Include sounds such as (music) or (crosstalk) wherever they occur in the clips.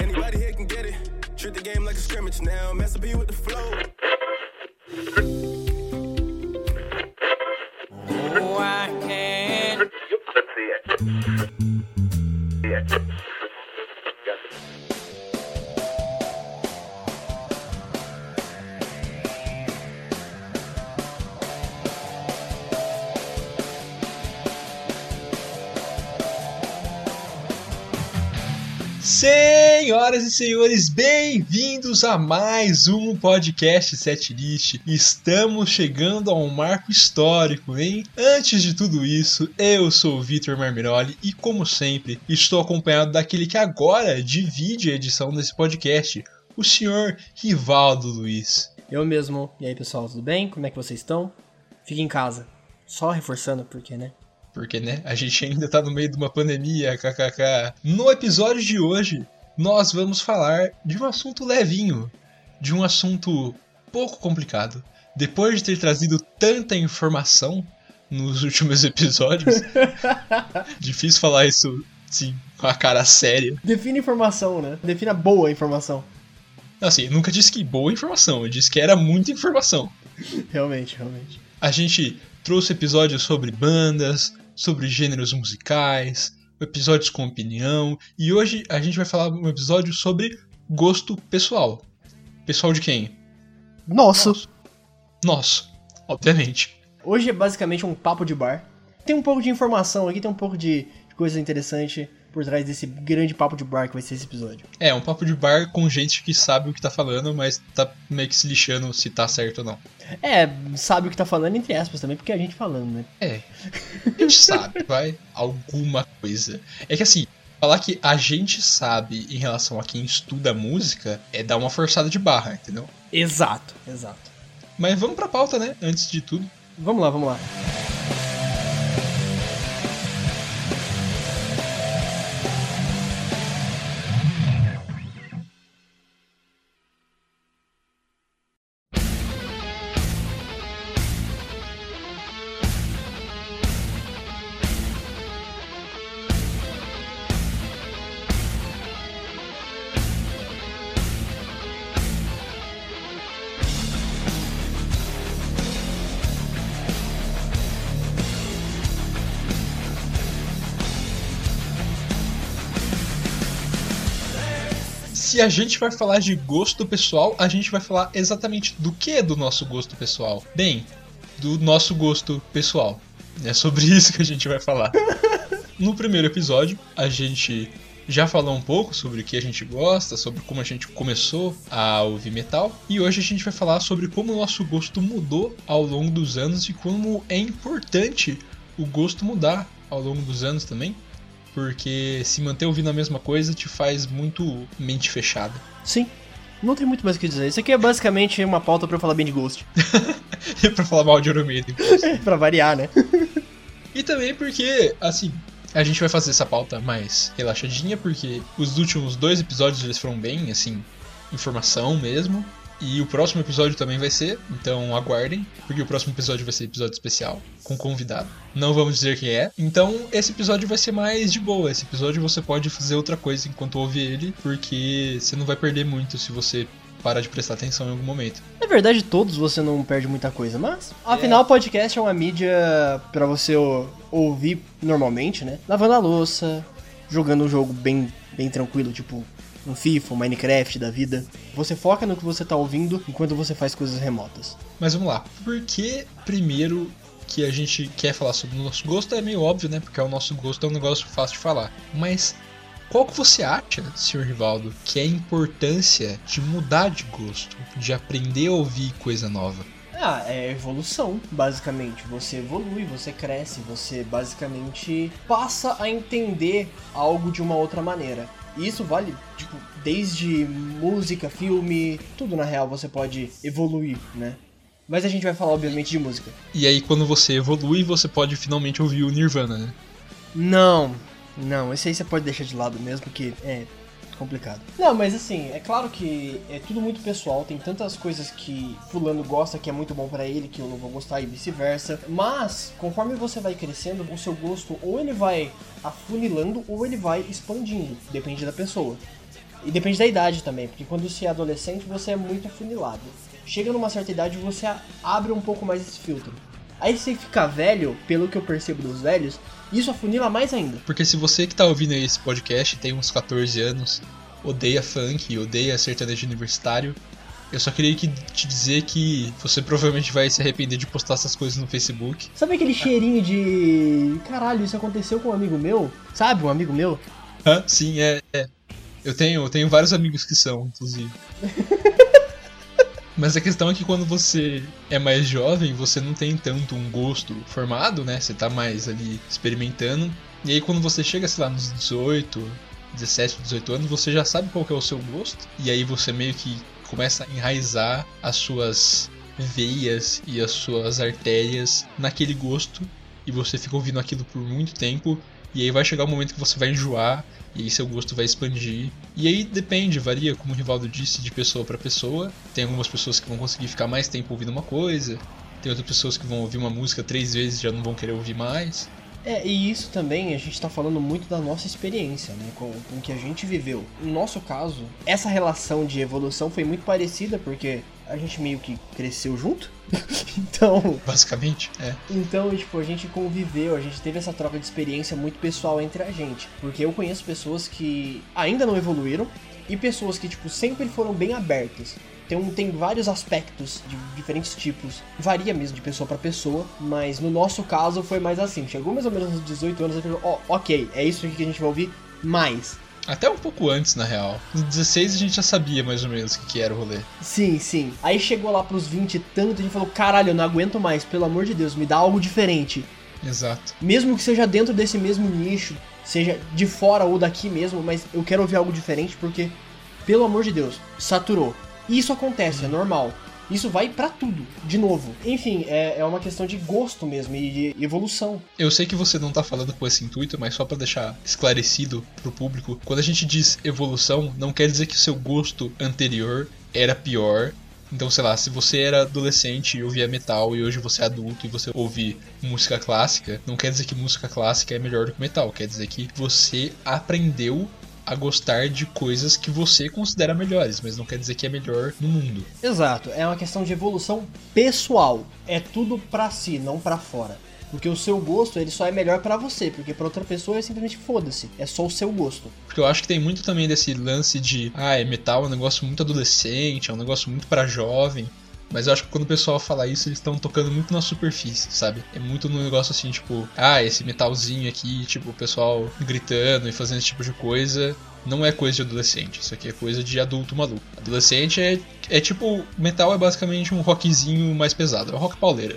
Anybody here can get it. Treat the game like a scrimmage now. Mess up you with the flow. Senhoras e senhores, bem-vindos a mais um podcast Setlist. Estamos chegando a um marco histórico, hein? Antes de tudo isso, eu sou o Vitor Marmiroli e, como sempre, estou acompanhado daquele que agora divide a edição desse podcast, o senhor Rivaldo Luiz. Eu mesmo. E aí, pessoal, tudo bem? Como é que vocês estão? Fique em casa. Só reforçando, porque, né? Porque, né, a gente ainda tá no meio de uma pandemia, kkk. No episódio de hoje, nós vamos falar de um assunto levinho, de um assunto pouco complicado. Depois de ter trazido tanta informação nos últimos (laughs) episódios, (laughs) difícil falar isso, sim, com a cara séria. Defina informação, né? Defina boa informação. Assim, nunca disse que boa informação, eu disse que era muita informação. (laughs) Realmente, realmente. A gente trouxe episódios sobre bandas, sobre gêneros musicais, episódios com opinião, e hoje a gente vai falar um episódio sobre gosto pessoal. Pessoal de quem? Nosso. Nosso, obviamente. Hoje é basicamente um papo de bar. Tem um pouco de informação aqui, tem um pouco de, de coisa interessante por trás desse grande papo de bar que vai ser esse episódio. É, um papo de bar com gente que sabe o que tá falando, mas tá meio que se lixando se tá certo ou não. É, sabe o que tá falando, entre aspas, também, porque é a gente falando, né? É, a gente sabe, (laughs) vai, alguma coisa. É que assim, falar que a gente sabe em relação a quem estuda música é dar uma forçada de barra, entendeu? Exato, exato. Mas vamos pra pauta, né? Antes de tudo. Vamos lá, vamos lá. Se a gente vai falar de gosto pessoal, a gente vai falar exatamente do que do nosso gosto pessoal? Bem, do nosso gosto pessoal. É sobre (laughs) isso que a gente vai falar. No primeiro episódio, a gente já falou um pouco sobre o que a gente gosta, sobre como a gente começou a ouvir metal, e hoje a gente vai falar sobre como o nosso gosto mudou ao longo dos anos e como é importante o gosto mudar ao longo dos anos também, porque se manter ouvindo a mesma coisa te faz muito mente fechada. Sim. Não tem muito mais o que dizer. Isso aqui é basicamente uma pauta pra eu falar bem de Ghost. E (laughs) pra falar mal de Iron Maiden. (laughs) pra variar, né? E também porque, assim, a gente vai fazer essa pauta mais relaxadinha, porque os últimos dois episódios eles foram bem, assim, informação mesmo. E o próximo episódio também vai ser, então aguardem, porque o próximo episódio vai ser episódio especial, com convidado. Não vamos dizer quem é. Então esse episódio vai ser mais de boa. Esse episódio você pode fazer outra coisa enquanto ouve ele, porque você não vai perder muito se você parar de prestar atenção em algum momento. Na verdade, todos você não perde muita coisa, mas afinal o podcast é uma mídia pra você ouvir normalmente, né? Lavando a louça, jogando um jogo bem, bem tranquilo, tipo um FIFA, um Minecraft da vida. Você foca no que você tá ouvindo enquanto você faz coisas remotas. Mas vamos lá. Por que primeiro que a gente quer falar sobre o nosso gosto é meio óbvio, né? Porque o nosso gosto é um negócio fácil de falar. Mas qual que você acha, Sr. Rivaldo, que é a importância de mudar de gosto, de aprender a ouvir coisa nova? Ah, é evolução, basicamente. Você evolui, você cresce, você basicamente passa a entender algo de uma outra maneira. E isso vale, tipo, desde música, filme, tudo na real você pode evoluir, né? Mas a gente vai falar, obviamente, de música. E aí quando você evolui, você pode finalmente ouvir o Nirvana, né? Não, não, esse aí você pode deixar de lado mesmo, porque é complicado. Não, mas assim, é claro que é tudo muito pessoal, tem tantas coisas que fulano gosta que é muito bom pra ele, que eu não vou gostar e vice-versa. Mas, conforme você vai crescendo, o seu gosto ou ele vai afunilando ou ele vai expandindo, depende da pessoa. E depende da idade também, porque quando você é adolescente você é muito afunilado. Chega numa certa idade você abre um pouco mais esse filtro. Aí você fica velho, pelo que eu percebo dos velhos, isso afunila mais ainda. Porque se você que tá ouvindo esse podcast tem uns 14 anos, odeia funk, odeia sertanejo universitário, eu só queria que, te dizer que você provavelmente vai se arrepender de postar essas coisas no Facebook. Sabe aquele cheirinho de. Caralho, isso aconteceu com um amigo meu? Sabe, um amigo meu? Hã? Sim, é. é. Eu, tenho, eu tenho vários amigos que são, inclusive. (laughs) Mas a questão é que quando você é mais jovem, você não tem tanto um gosto formado, né? Você tá mais ali experimentando. E aí quando você chega, sei lá, nos 18, 17, 18 anos, você já sabe qual é o seu gosto. E aí você meio que começa a enraizar as suas veias e as suas artérias naquele gosto. E você fica ouvindo aquilo por muito tempo. E aí vai chegar o um momento que você vai enjoar e aí seu gosto vai expandir. E aí depende, varia, como o Rivaldo disse, de pessoa para pessoa. Tem algumas pessoas que vão conseguir ficar mais tempo ouvindo uma coisa, tem outras pessoas que vão ouvir uma música três vezes e já não vão querer ouvir mais. É, e isso também a gente tá falando muito da nossa experiência, né? Com, com o que a gente viveu. No nosso caso, essa relação de evolução foi muito parecida, porque a gente meio que cresceu junto. (laughs) então. Basicamente, é. Então, tipo, a gente conviveu, a gente teve essa troca de experiência muito pessoal entre a gente. Porque eu conheço pessoas que ainda não evoluíram e pessoas que, tipo, sempre foram bem abertas. Tem, um, tem vários aspectos de diferentes tipos. Varia mesmo de pessoa para pessoa, mas no nosso caso foi mais assim. Chegou mais ou menos nos 18 anos e falou: Ó, oh, ok, é isso aqui que a gente vai ouvir mais. Até um pouco antes, na real. Nos 16 a gente já sabia mais ou menos o que, que era o rolê. Sim, sim. Aí chegou lá pros 20 e tanto, a gente falou: caralho, eu não aguento mais, pelo amor de Deus, me dá algo diferente. Exato. Mesmo que seja dentro desse mesmo nicho, seja de fora ou daqui mesmo, mas eu quero ouvir algo diferente porque, pelo amor de Deus, saturou. E isso acontece, é normal. Isso vai para tudo, de novo. Enfim, é, é uma questão de gosto mesmo e de evolução. Eu sei que você não tá falando com esse intuito, mas só para deixar esclarecido pro público, quando a gente diz evolução, não quer dizer que o seu gosto anterior era pior então, sei lá, se você era adolescente e ouvia metal e hoje você é adulto e você ouve música clássica, não quer dizer que música clássica é melhor do que metal, quer dizer que você aprendeu a gostar de coisas que você considera melhores, mas não quer dizer que é melhor no mundo. Exato, é uma questão de evolução pessoal. É tudo pra si, não pra fora. Porque o seu gosto, ele só é melhor para você, porque para outra pessoa é simplesmente foda-se, é só o seu gosto. Porque eu acho que tem muito também desse lance de, ah, é metal é um negócio muito adolescente, é um negócio muito para jovem. Mas eu acho que quando o pessoal fala isso, eles estão tocando muito na superfície, sabe? É muito no negócio assim, tipo, ah, esse metalzinho aqui, tipo, o pessoal gritando e fazendo esse tipo de coisa. Não é coisa de adolescente, isso aqui é coisa de adulto maluco. Adolescente é, é tipo. Metal é basicamente um rockzinho mais pesado, é o rock pauleira.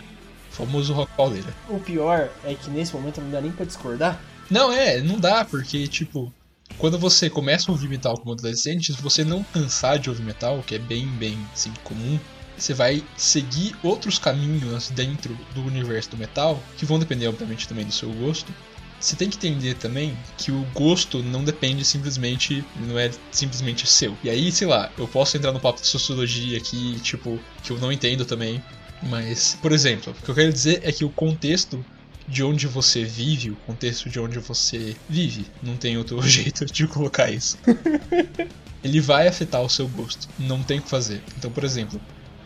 Famoso rock pauleira. O pior é que nesse momento não dá nem pra discordar. Não, é, não dá, porque, tipo, quando você começa a ouvir metal como adolescente, se você não cansar de ouvir metal, que é bem, bem, assim, comum, você vai seguir outros caminhos dentro do universo do metal, que vão depender, obviamente, também do seu gosto. Você tem que entender também que o gosto não depende simplesmente, não é simplesmente seu. E aí, sei lá, eu posso entrar no papo de sociologia aqui, tipo, que eu não entendo também, mas, por exemplo, o que eu quero dizer é que o contexto de onde você vive, o contexto de onde você vive, não tem outro (laughs) jeito de colocar isso. (laughs) Ele vai afetar o seu gosto, não tem o que fazer. Então, por exemplo,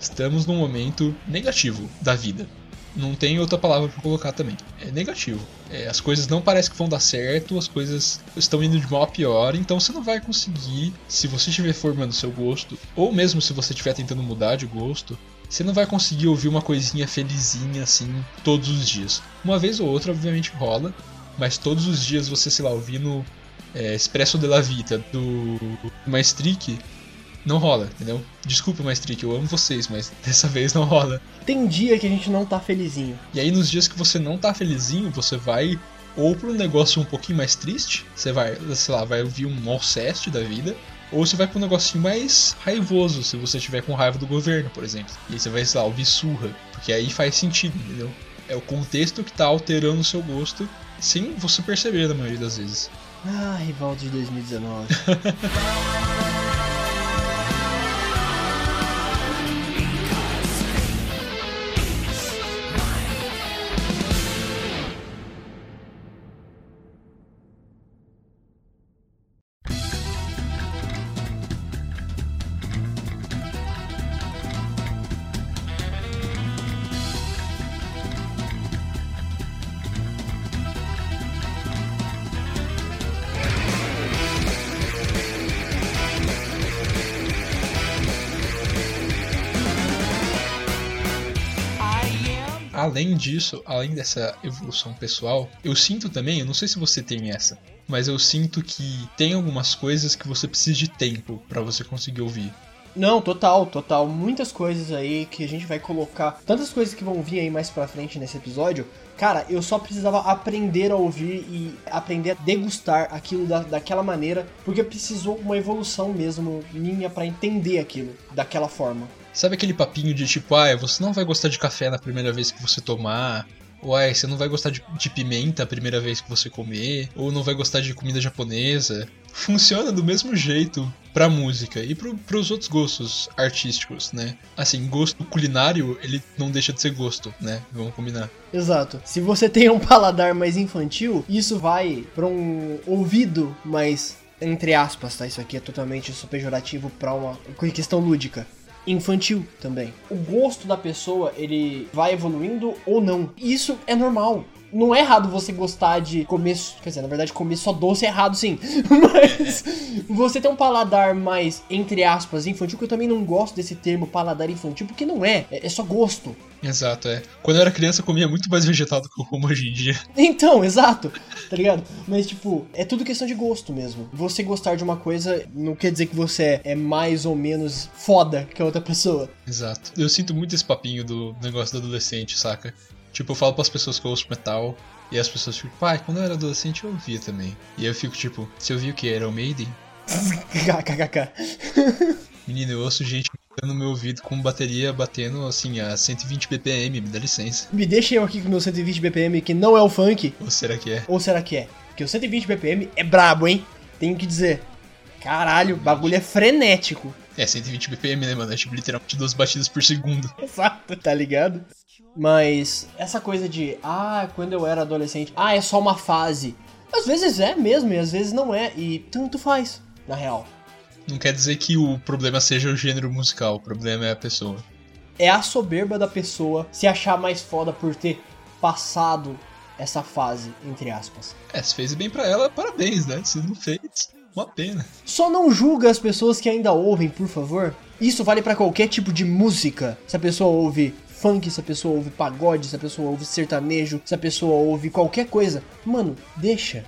Estamos num momento negativo da vida. Não tem outra palavra para colocar também. É negativo. É, as coisas não parecem que vão dar certo, as coisas estão indo de mal a pior, então você não vai conseguir, se você estiver formando seu gosto, ou mesmo se você estiver tentando mudar de gosto, você não vai conseguir ouvir uma coisinha felizinha assim todos os dias. Uma vez ou outra, obviamente rola, mas todos os dias você, sei lá, ouvindo é, Expresso de la Vita do Maestric, não rola, entendeu? Desculpa, Maestrick, eu amo vocês, mas (laughs) dessa vez não rola. Tem dia que a gente não tá felizinho. E aí, nos dias que você não tá felizinho, você vai ou para um negócio um pouquinho mais triste, você vai, sei lá, vai ouvir um Alceste da vida, ou você vai para um negocinho mais raivoso, se você estiver com raiva do governo, por exemplo. E aí você vai, sei lá, ouvir surra, porque aí faz sentido, entendeu? É o contexto que tá alterando o seu gosto, sem você perceber na maioria das vezes. Ah, rival de 2019. (laughs) além disso, além dessa evolução pessoal, eu sinto também, eu não sei se você tem essa, mas eu sinto que tem algumas coisas que você precisa de tempo pra você conseguir ouvir. Não, total, total. Muitas coisas aí que a gente vai colocar. Tantas coisas que vão vir aí mais pra frente nesse episódio. Cara, eu só precisava aprender a ouvir e aprender a degustar aquilo da, daquela maneira, porque precisou uma evolução mesmo minha pra entender aquilo daquela forma. Sabe aquele papinho de tipo, ah, você não vai gostar de café na primeira vez que você tomar, Uai, você não vai gostar de, de, pimenta a primeira vez que você comer, ou não vai gostar de comida japonesa. Funciona do mesmo jeito pra música e pro, pros outros gostos artísticos, né? Assim, gosto culinário, ele não deixa de ser gosto, né? Vamos combinar. Exato. Se você tem um paladar mais infantil, isso vai pra um ouvido mais entre aspas, tá? Isso aqui é totalmente pejorativo pra uma questão lúdica infantil também. O gosto da pessoa, ele vai evoluindo ou não. Isso é normal. Não é errado você gostar de comer. Quer dizer, na verdade, comer só doce é errado sim. (laughs) Mas você tem um paladar mais, entre aspas, infantil, que eu também não gosto desse termo paladar infantil, porque não é. É, é só gosto. Exato, é. Quando eu era criança eu comia muito mais vegetal do que eu como hoje em dia. (laughs) Então, exato, tá ligado? Mas, tipo, é tudo questão de gosto mesmo. Você gostar de uma coisa não quer dizer que você é mais ou menos foda que a outra pessoa. Exato. Eu sinto muito esse papinho do negócio do adolescente, saca? Tipo, eu falo pras pessoas que eu ouço metal e as pessoas ficam, pai, quando eu era adolescente eu ouvia também. E eu fico tipo, você ouviu o que? Era o Maiden? KKK. (laughs) Menino, eu ouço gente no meu ouvido com bateria batendo assim a 120 BPM, me dá licença. Me deixa eu aqui com meu 120 BPM que não é o funk. Ou será que é? Ou será que é? Porque o 120 BPM é brabo, hein? Tenho que dizer. Caralho, o bagulho é frenético. É, 120 BPM, né, mano? É tipo literalmente duas batidas por segundo. (laughs) Exato, tá ligado? Mas essa coisa de, ah, quando eu era adolescente, ah, é só uma fase. Às vezes é mesmo e às vezes não é, e tanto faz, na real. Não quer dizer que o problema seja o gênero musical, o problema é a pessoa. É a soberba da pessoa se achar mais foda por ter passado essa fase, entre aspas. É, se fez bem para ela, parabéns, né? Se não fez, uma pena. Só não julga as pessoas que ainda ouvem, por favor. Isso vale para qualquer tipo de música. Se a pessoa ouve funk, se a pessoa ouve pagode, se a pessoa ouve sertanejo, se a pessoa ouve qualquer coisa. Mano, deixa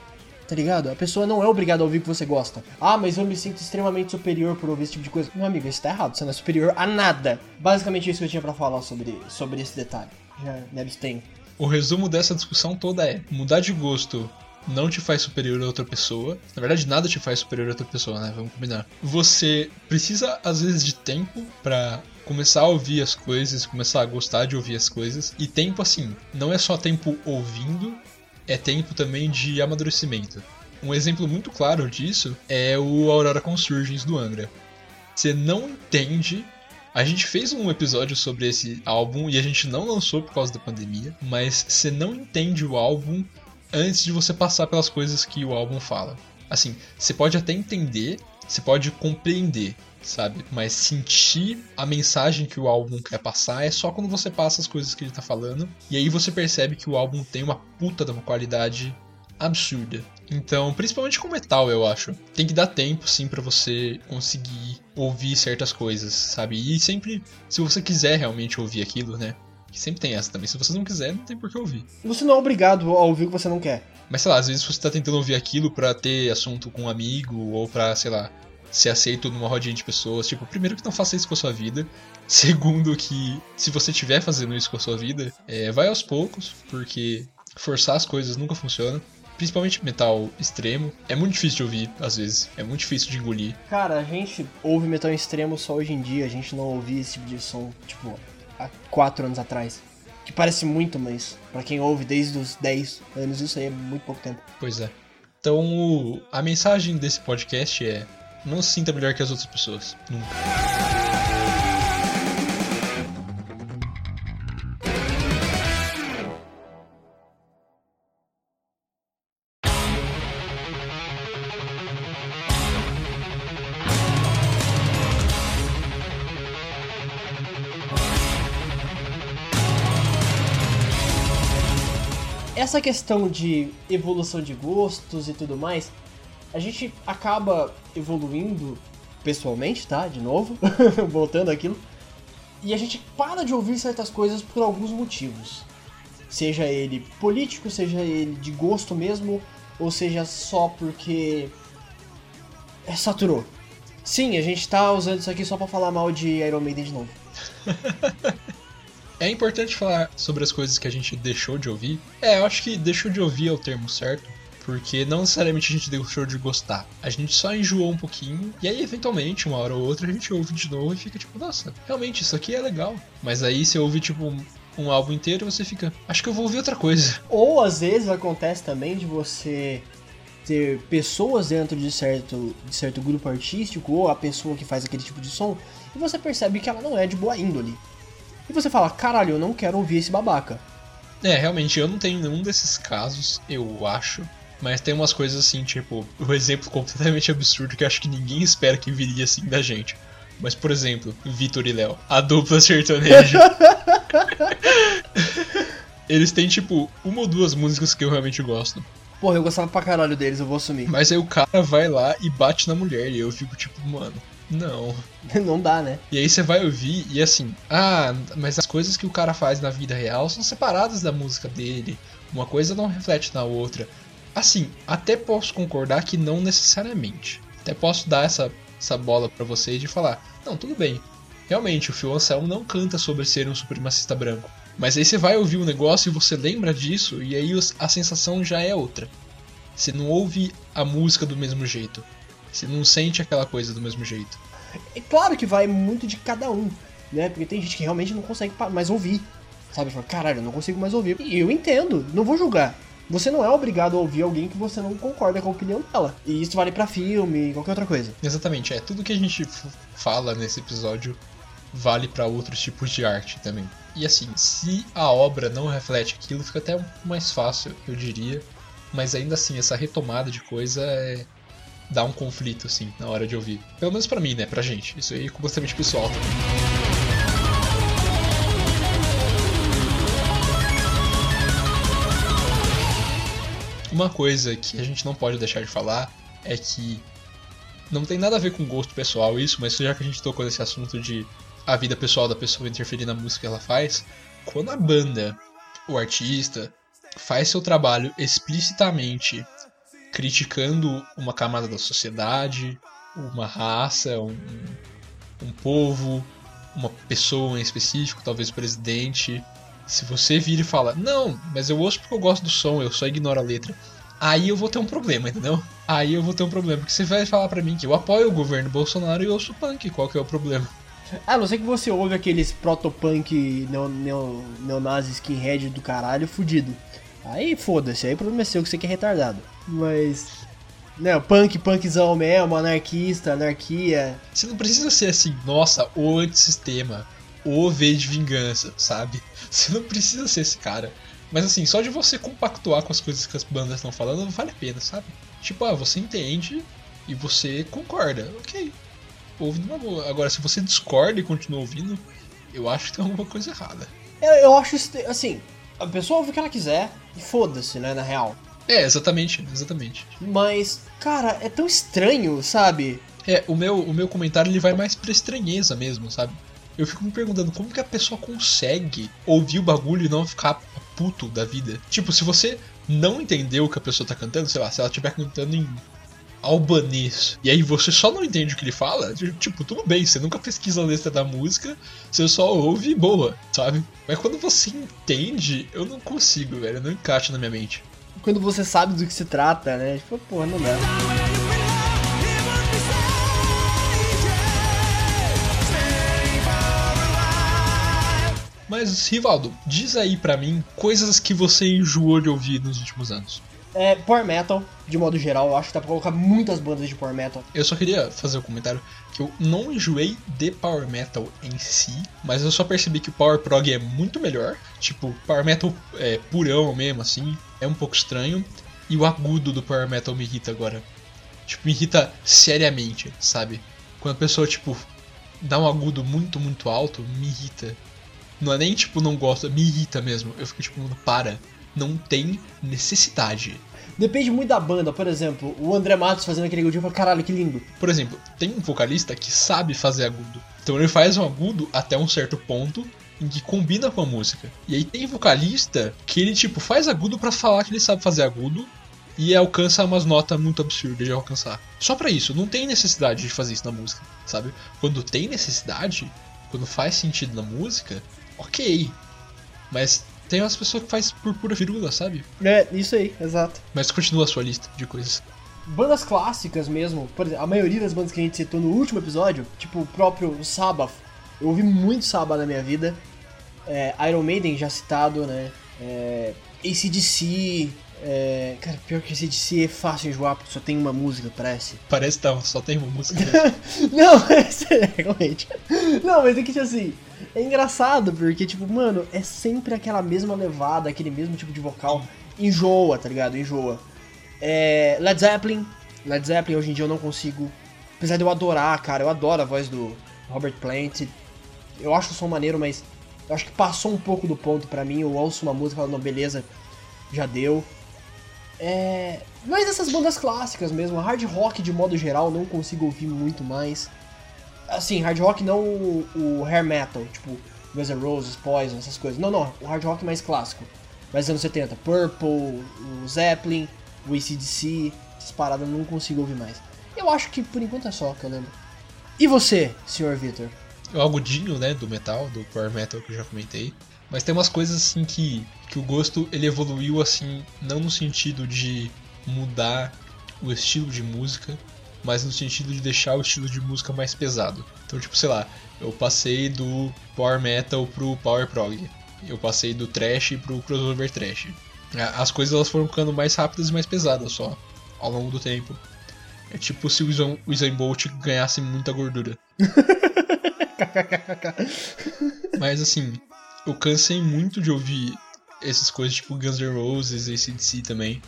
tá ligado? A pessoa não é obrigada a ouvir o que você gosta. Ah, mas eu me sinto extremamente superior por ouvir esse tipo de coisa. Meu amigo, isso tá errado, você não é superior a nada. Basicamente isso que eu tinha para falar sobre, sobre esse detalhe. Já me abstenho. O resumo dessa discussão toda é: mudar de gosto não te faz superior a outra pessoa. Na verdade, nada te faz superior a outra pessoa, né? Vamos combinar. Você precisa, às vezes, de tempo para começar a ouvir as coisas, começar a gostar de ouvir as coisas. E tempo, assim, não é só tempo ouvindo, é tempo também de amadurecimento. Um exemplo muito claro disso é o Aurora Consurgens do Angra. Você não entende. A gente fez um episódio sobre esse álbum e a gente não lançou por causa da pandemia, mas você não entende o álbum antes de você passar pelas coisas que o álbum fala. Assim, você pode até entender, você pode compreender, sabe? Mas sentir a mensagem que o álbum quer passar é só quando você passa as coisas que ele tá falando. E aí você percebe que o álbum tem uma puta de uma qualidade absurda. Então, principalmente com metal, eu acho. Tem que dar tempo, sim, para você conseguir ouvir certas coisas, sabe? E sempre, se você quiser realmente ouvir aquilo, né? Que sempre tem essa também. Se você não quiser, não tem por que ouvir. Você não é obrigado a ouvir o que você não quer. Mas sei lá, às vezes você tá tentando ouvir aquilo para ter assunto com um amigo ou pra, sei lá, ser aceito numa rodinha de pessoas. Tipo, primeiro que não faça isso com a sua vida. Segundo que se você estiver fazendo isso com a sua vida, é, vai aos poucos, porque forçar as coisas nunca funciona. Principalmente metal extremo. É muito difícil de ouvir, às vezes. É muito difícil de engolir. Cara, a gente ouve metal extremo só hoje em dia. A gente não ouvia esse tipo de som, tipo, há quatro anos atrás. Que parece muito, mas para quem ouve desde os 10 anos, isso aí é muito pouco tempo. Pois é. Então, a mensagem desse podcast é: não se sinta melhor que as outras pessoas. Nunca. Essa questão de evolução de gostos e tudo mais a gente acaba evoluindo pessoalmente, tá? De novo, (laughs) voltando aquilo. E a gente para de ouvir certas coisas por alguns motivos. Seja ele político, seja ele de gosto mesmo, ou seja só porque é, saturou. Sim, a gente tá usando isso aqui só pra falar mal de Iron Maiden de novo. (laughs) É importante falar sobre as coisas que a gente deixou de ouvir. É, eu acho que deixou de ouvir é o termo certo. Porque não necessariamente a gente deixou de gostar. A gente só enjoou um pouquinho. E aí, eventualmente, uma hora ou outra, a gente ouve de novo e fica tipo, nossa, realmente, isso aqui é legal. Mas aí você ouve, tipo, um, um álbum inteiro e você fica, acho que eu vou ouvir outra coisa. Ou às vezes acontece também de você ter pessoas dentro de certo, de certo grupo artístico, ou a pessoa que faz aquele tipo de som, e você percebe que ela não é de boa índole. E você fala, caralho, eu não quero ouvir esse babaca. É, realmente, eu não tenho nenhum desses casos, eu acho. Mas tem umas coisas assim, tipo, o um exemplo completamente (laughs) absurdo que acho que ninguém espera que viria assim da gente. Mas, por exemplo, Vitor e Léo, a dupla sertaneja. (laughs) Eles têm, tipo, uma ou duas músicas que eu realmente gosto. Porra, eu gostava pra caralho deles, eu vou assumir. Mas aí o cara vai lá e bate na mulher, e eu fico tipo, mano, não. (laughs) Não dá, né? E aí você vai ouvir e assim, ah, mas as coisas que o cara faz na vida real são separadas da música dele. Uma coisa não reflete na outra. Assim, até posso concordar que não necessariamente. Até posso dar essa, essa bola para vocês de falar, não, tudo bem. Realmente, o Phil Anselmo não canta sobre ser um supremacista branco. Mas aí você vai ouvir o um negócio e você lembra disso, e aí a sensação já é outra. Você não ouve a música do mesmo jeito. Você não sente aquela coisa do mesmo jeito. É claro que vai muito de cada um, né? Porque tem gente que realmente não consegue mais ouvir. Sabe? Fala, caralho, eu não consigo mais ouvir. E eu entendo, não vou julgar. Você não é obrigado a ouvir alguém que você não concorda com a opinião dela. E isso vale para filme, qualquer outra coisa. Exatamente, é. Tudo que a gente fala nesse episódio vale para outros tipos de arte também. E assim, se a obra não reflete aquilo, fica até mais fácil, eu diria. Mas ainda assim, essa retomada de coisa é... dá um conflito, assim, na hora de ouvir. Pelo menos para mim, né? Pra gente. Isso aí é completamente pessoal também. Uma coisa que a gente não pode deixar de falar é que não tem nada a ver com gosto pessoal isso, mas já que a gente tocou nesse assunto de a vida pessoal da pessoa interferir na música que ela faz, quando a banda, o artista, faz seu trabalho explicitamente criticando uma camada da sociedade, uma raça, um, um povo, uma pessoa em específico, talvez o presidente, se você vira e fala, não, mas eu ouço porque eu gosto do som, eu só ignoro a letra. Aí eu vou ter um problema, entendeu? Aí eu vou ter um problema. Porque você vai falar pra mim que eu apoio o governo Bolsonaro e eu ouço punk. Qual que é o problema? A não ser que você ouve aqueles protopunk neo, neonazi skinhead do caralho fudido. Aí foda-se, aí o problema é seu que você quer retardado. Mas. Né, punk, punkzão mesmo, anarquista, anarquia. Você não precisa ser assim, nossa, o antissistema, o V de vingança, sabe? (laughs) Você não precisa ser esse cara. Mas assim, só de você compactuar com as coisas que as bandas estão falando vale a pena, sabe? Tipo, ah, você entende e você concorda. Ok. Ouve numa boa. Agora, se você discorda e continua ouvindo, eu acho que tem alguma coisa errada. Eu, eu acho assim, a pessoa ouve o que ela quiser e foda-se, né, na real. É, exatamente, exatamente. Mas, cara, é tão estranho, sabe? É, o meu, o meu comentário ele vai mais pra estranheza mesmo, sabe? Eu fico me perguntando como que a pessoa consegue ouvir o bagulho e não ficar puto da vida. Tipo, se você não entendeu o que a pessoa tá cantando, sei lá, se ela estiver cantando em albanês, e aí você só não entende o que ele fala, tipo, tudo bem, você nunca pesquisa a letra da música, você só ouve e boa, sabe? Mas quando você entende, eu não consigo, velho, não encaixa na minha mente. Quando você sabe do que se trata, né? Tipo, porra, não dá. Mas, Rivaldo, diz aí pra mim coisas que você enjoou de ouvir nos últimos anos. É, Power Metal, de modo geral, eu acho que dá pra colocar muitas bandas de Power Metal. Eu só queria fazer um comentário que eu não enjoei de Power Metal em si, mas eu só percebi que o Power Prog é muito melhor. Tipo, Power Metal é purão mesmo, assim, é um pouco estranho. E o agudo do Power Metal me irrita agora. Tipo, me irrita seriamente, sabe? Quando a pessoa, tipo, dá um agudo muito, muito alto, me irrita. Não é nem tipo, não gosto, me irrita mesmo. Eu fico tipo, para. Não tem necessidade. Depende muito da banda, por exemplo, o André Matos fazendo aquele agudinho, eu falo, caralho, que lindo. Por exemplo, tem um vocalista que sabe fazer agudo. Então ele faz um agudo até um certo ponto, em que combina com a música. E aí tem vocalista que ele, tipo, faz agudo para falar que ele sabe fazer agudo e alcança umas notas muito absurdas de alcançar. Só para isso, não tem necessidade de fazer isso na música, sabe? Quando tem necessidade, quando faz sentido na música, ok. Mas tem umas pessoas que faz por pura virula, sabe? É, isso aí, exato. Mas continua a sua lista de coisas. Bandas clássicas mesmo, por exemplo, a maioria das bandas que a gente citou no último episódio, tipo o próprio Sabbath, eu ouvi muito Sabbath na minha vida. É, Iron Maiden já citado, né? É, ACDC. É, cara, pior que ACDC é fácil enjoar porque só tem uma música, parece. Parece que tá, só tem uma música. (laughs) Não, (laughs) é, realmente. Não, mas é que tipo assim, é engraçado porque, tipo, mano, é sempre aquela mesma levada, aquele mesmo tipo de vocal. Enjoa, tá ligado? Enjoa. É, Led Zeppelin. Led Zeppelin hoje em dia eu não consigo. Apesar de eu adorar, cara, eu adoro a voz do Robert Plant. Eu acho o som maneiro, mas eu acho que passou um pouco do ponto pra mim. Eu ouço uma música e não, beleza, já deu. É... Mas essas bandas clássicas mesmo, hard rock de modo geral, não consigo ouvir muito mais. Assim, hard rock não o, o hair metal, tipo Guns N' Roses, Poison, essas coisas. Não, não, o hard rock mais clássico. Mais anos 70, Purple, o Zeppelin, o ACDC, essas paradas eu não consigo ouvir mais. Eu acho que por enquanto é só que eu lembro. E você, senhor Victor? É o agudinho, né, do metal, do power metal que eu já comentei. Mas tem umas coisas assim que, que o gosto ele evoluiu assim, não no sentido de mudar o estilo de música, mas no sentido de deixar o estilo de música mais pesado. Então, tipo, sei lá, eu passei do power metal pro power prog. Eu passei do trash pro crossover trash. As coisas elas foram ficando mais rápidas e mais pesadas só ao longo do tempo. É tipo se o Usain, Bolt ganhasse muita gordura. (laughs) Mas assim, eu cansei muito de ouvir essas coisas tipo Guns N' Roses, ACDC também.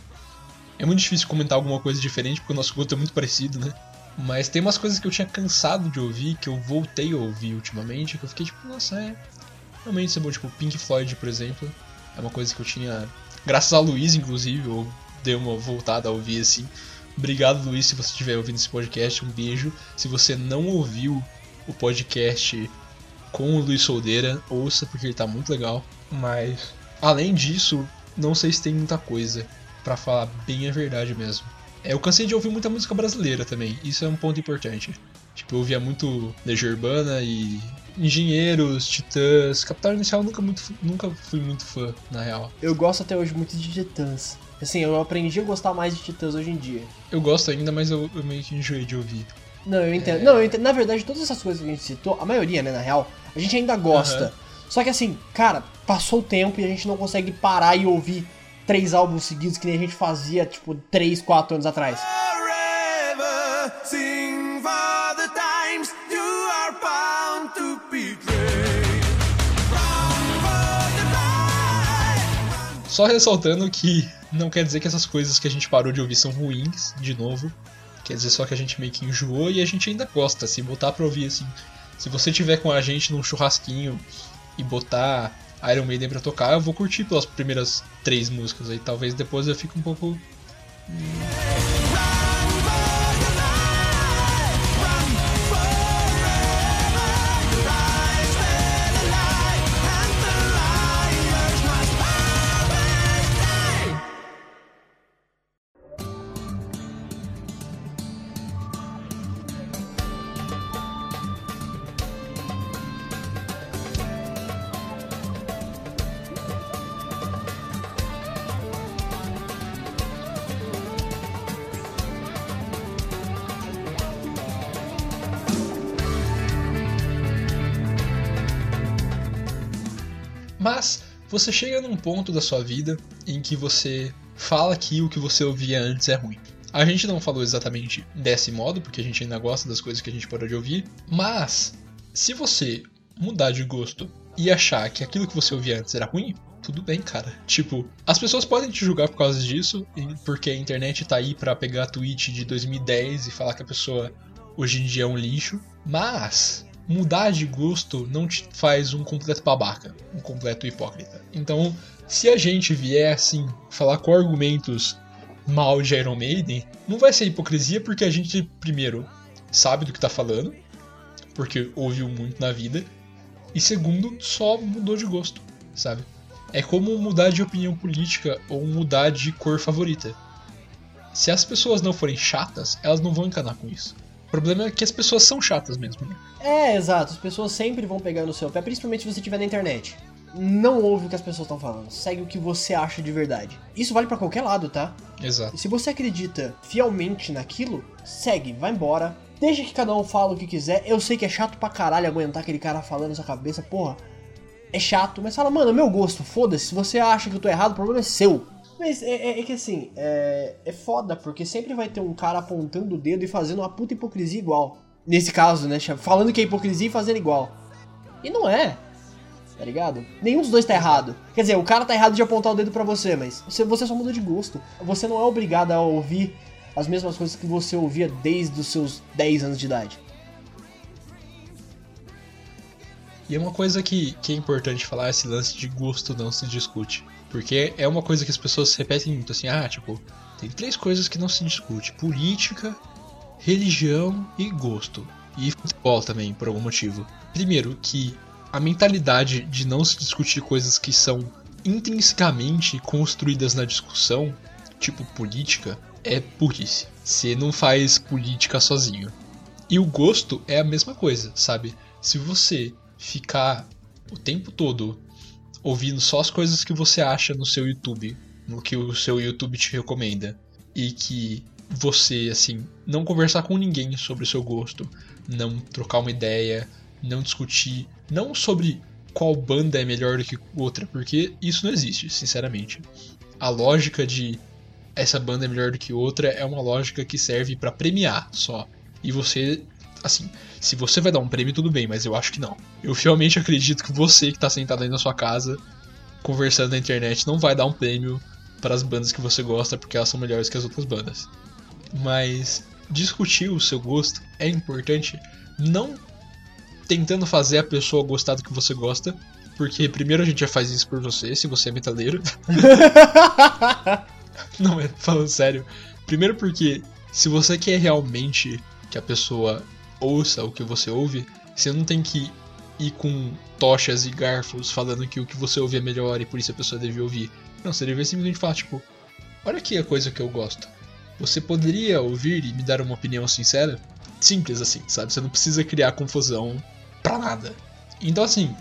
É muito difícil comentar alguma coisa diferente porque o nosso gosto é muito parecido, né? Mas tem umas coisas que eu tinha cansado de ouvir, que eu voltei a ouvir ultimamente, que eu fiquei tipo, nossa, é. Realmente isso é bom, tipo Pink Floyd, por exemplo. É uma coisa que eu tinha. Graças a Luiz, inclusive, eu dei uma voltada a ouvir assim. Obrigado, Luiz, se você estiver ouvindo esse podcast. Um beijo. Se você não ouviu o podcast com o Luiz Soldeira, ouça porque ele tá muito legal. Mas, além disso, não sei se tem muita coisa para falar bem a verdade mesmo. É, eu cansei de ouvir muita música brasileira também, isso é um ponto importante. Tipo, eu ouvia muito Legião Urbana e Engenheiros, Titãs. Capital Inicial nunca, muito, nunca fui muito fã, na real. Eu gosto até hoje muito de Titãs. Assim, eu aprendi a gostar mais de Titãs hoje em dia. Eu gosto ainda, mas eu, eu meio que enjoei de ouvir. Não, eu entendo. É... Não, eu entendo. Na verdade, todas essas coisas que a gente citou, a maioria, né, na real, a gente ainda gosta. Uhum. Só que assim, cara, passou o tempo e a gente não consegue parar e ouvir três álbuns seguidos que nem a gente fazia, tipo, três, quatro anos atrás. Só ressaltando que não quer dizer que essas coisas que a gente parou de ouvir são ruins, de novo. Quer dizer só que a gente meio que enjoou e a gente ainda gosta. Se botar pra ouvir assim. Se você tiver com a gente num churrasquinho e botar Iron Maiden pra tocar, eu vou curtir pelas primeiras três músicas aí. Talvez depois eu fique um pouco. Você chega num ponto da sua vida em que você fala que o que você ouvia antes é ruim. A gente não falou exatamente desse modo, porque a gente ainda gosta das coisas que a gente parou de ouvir, mas se você mudar de gosto e achar que aquilo que você ouvia antes era ruim, tudo bem, cara. Tipo, as pessoas podem te julgar por causa disso, porque a internet tá aí para pegar tweet de 2010 e falar que a pessoa hoje em dia é um lixo, mas mudar de gosto não te faz um completo babaca, um completo hipócrita. Então, se a gente vier assim, falar com argumentos mal de Iron Maiden, não vai ser hipocrisia porque a gente, primeiro, sabe do que tá falando, porque ouviu muito na vida, E segundo, só mudou de gosto, sabe? É como mudar de opinião política ou mudar de cor favorita. Se as pessoas não forem chatas, elas não vão encanar com isso. O problema é que as pessoas são chatas mesmo. Né? É, exato. As pessoas sempre vão pegar no seu pé, principalmente se você estiver na internet. Não ouve o que as pessoas estão falando, segue o que você acha de verdade. Isso vale para qualquer lado, tá? Exato. E se você acredita fielmente naquilo, segue, vai embora. Deixa que cada um fala o que quiser. Eu sei que é chato pra caralho aguentar aquele cara falando na sua cabeça, porra. É chato, mas fala, mano, é meu gosto, foda-se. Se você acha que eu tô errado, o problema é seu. Mas é, é, é que assim, é, é foda, porque sempre vai ter um cara apontando o dedo e fazendo uma puta hipocrisia igual. Nesse caso, né? Falando que é hipocrisia e fazendo igual. E não é tá ligado? Nenhum dos dois tá errado. Quer dizer, o cara tá errado de apontar o dedo para você, mas você, você só mudou de gosto. Você não é obrigado a ouvir as mesmas coisas que você ouvia desde os seus 10 anos de idade. E é uma coisa que, que é importante falar, esse lance de gosto não se discute. Porque é uma coisa que as pessoas repetem muito, assim, ah, tipo, tem três coisas que não se discute: política, religião e gosto. E futebol também, por algum motivo. Primeiro, que a mentalidade de não se discutir coisas que são intrinsecamente construídas na discussão, tipo política, é burrice. Você não faz política sozinho. E o gosto é a mesma coisa, sabe? Se você ficar o tempo todo ouvindo só as coisas que você acha no seu YouTube, no que o seu YouTube te recomenda, e que você, assim, não conversar com ninguém sobre o seu gosto, não trocar uma ideia, não discutir, não sobre qual banda é melhor do que outra, porque isso não existe, sinceramente. A lógica de essa banda é melhor do que outra é uma lógica que serve para premiar só. E você, assim, se você vai dar um prêmio, tudo bem, mas eu acho que não. Eu fielmente acredito que você que tá sentado aí na sua casa, conversando na internet, não vai dar um prêmio para as bandas que você gosta porque elas são melhores que as outras bandas. Mas discutir o seu gosto é importante não tentando fazer a pessoa gostar do que você gosta. Porque primeiro a gente já faz isso por você, se você é metaleiro. (laughs) Não, é falando sério. Primeiro porque se você quer realmente que a pessoa ouça o que você ouve, você não tem que ir com tochas e garfos falando que o que você ouve é melhor e por isso a pessoa deve ouvir. Não, você deve simplesmente falar, tipo, olha aqui a coisa que eu gosto. Você poderia ouvir e me dar uma opinião sincera? Simples assim, sabe? Você não precisa criar confusão pra nada. Então, assim,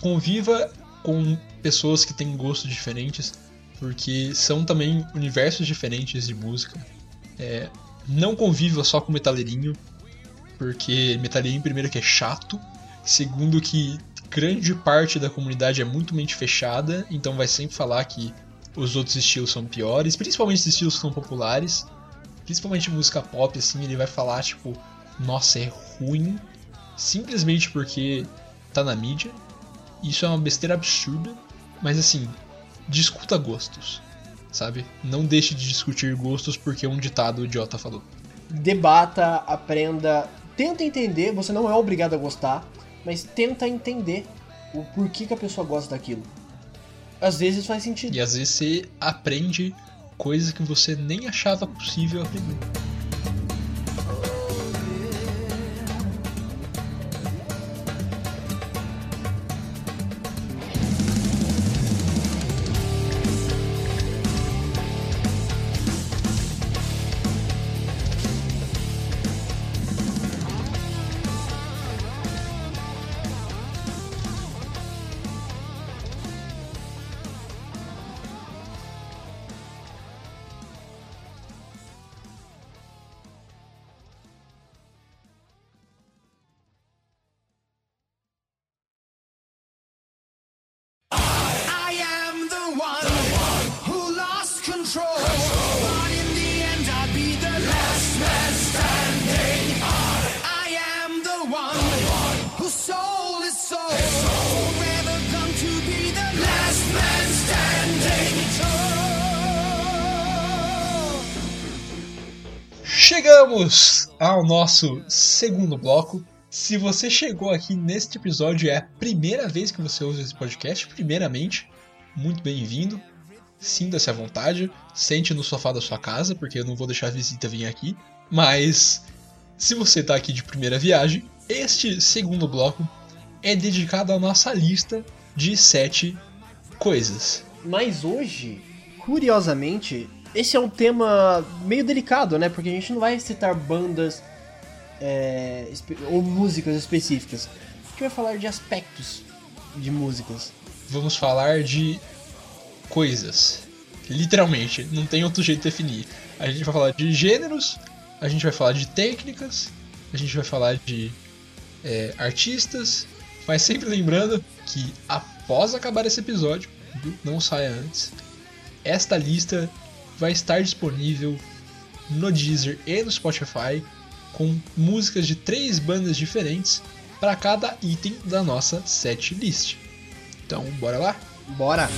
conviva com pessoas que têm gostos diferentes, porque são também universos diferentes de música. É, não conviva só com metaleirinho, porque metaleirinho, primeiro, que é chato, segundo, que grande parte da comunidade é muito mente fechada, então vai sempre falar que os outros estilos são piores, principalmente os estilos que são populares, principalmente música pop, assim, ele vai falar, tipo, nossa, é ruim, simplesmente porque tá na mídia. Isso é uma besteira absurda, mas assim, discuta gostos, sabe? Não deixe de discutir gostos porque um ditado idiota falou. Debata, aprenda, tenta entender, você não é obrigado a gostar, mas tenta entender o porquê que a pessoa gosta daquilo. Às vezes faz sentido. E às vezes você aprende coisas que você nem achava possível aprender. Chegamos ao nosso segundo bloco. Se você chegou aqui neste episódio é a primeira vez que você usa esse podcast, primeiramente, muito bem-vindo. Sinta-se à vontade, sente no sofá da sua casa, porque eu não vou deixar a visita vir aqui. Mas se você está aqui de primeira viagem, este segundo bloco é dedicado à nossa lista de sete coisas. Mas hoje, curiosamente, esse é um tema meio delicado, né? Porque a gente não vai citar bandas é, ou músicas específicas. A gente vai falar de aspectos de músicas. Vamos falar de coisas. Literalmente, não tem outro jeito de definir. A gente vai falar de gêneros, a gente vai falar de técnicas, a gente vai falar de é, artistas, mas sempre lembrando que após acabar esse episódio, não saia antes, esta lista vai estar disponível no Deezer e no Spotify com músicas de três bandas diferentes para cada item da nossa set list. Então, bora lá? Bora!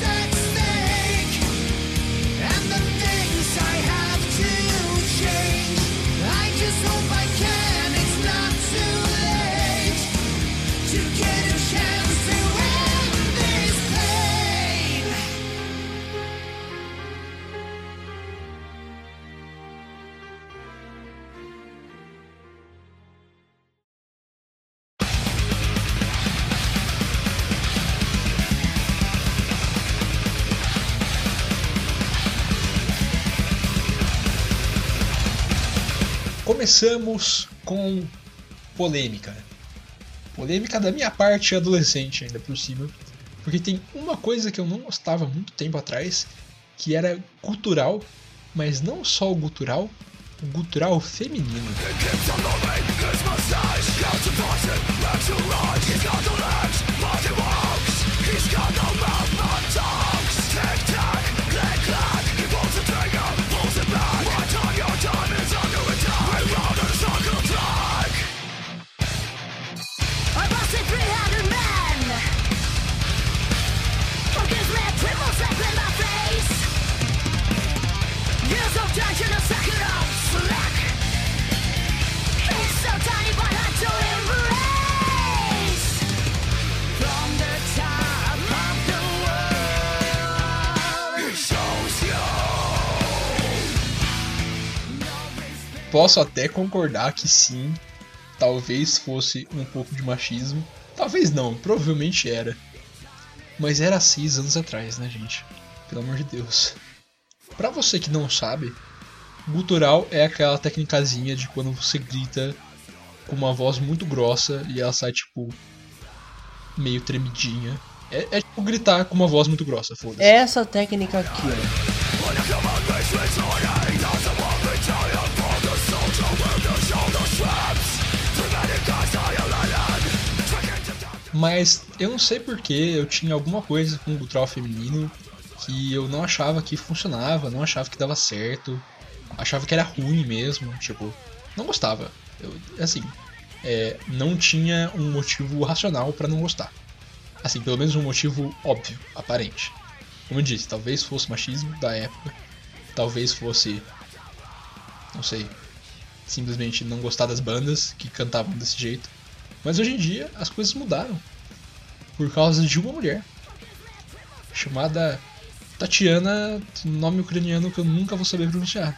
Começamos com polêmica. Polêmica da minha parte adolescente ainda por cima. Porque tem uma coisa que eu não gostava muito tempo atrás, que era gutural, mas não só o gutural, o gutural feminino. Posso até concordar que sim, talvez fosse um pouco de machismo. Talvez não, provavelmente era. Mas era há seis anos atrás, né, gente? Pelo amor de Deus. Pra você que não sabe, gutural é aquela técnicazinha de quando você grita com uma voz muito grossa e ela sai tipo meio tremidinha. É, é tipo gritar com uma voz muito grossa, foda-se. Essa técnica aqui, ó. Mas eu não sei porque eu tinha alguma coisa com o gutural feminino que eu não achava que funcionava, não achava que dava certo, achava que era ruim mesmo, tipo, não gostava. Eu, assim, é, não tinha um motivo racional pra não gostar. Assim, pelo menos um motivo óbvio, aparente. Como eu disse, talvez fosse machismo da época, talvez fosse, não sei, simplesmente não gostar das bandas que cantavam desse jeito. Mas hoje em dia as coisas mudaram. Por causa de uma mulher. Chamada Tatiana, nome ucraniano que eu nunca vou saber pronunciar.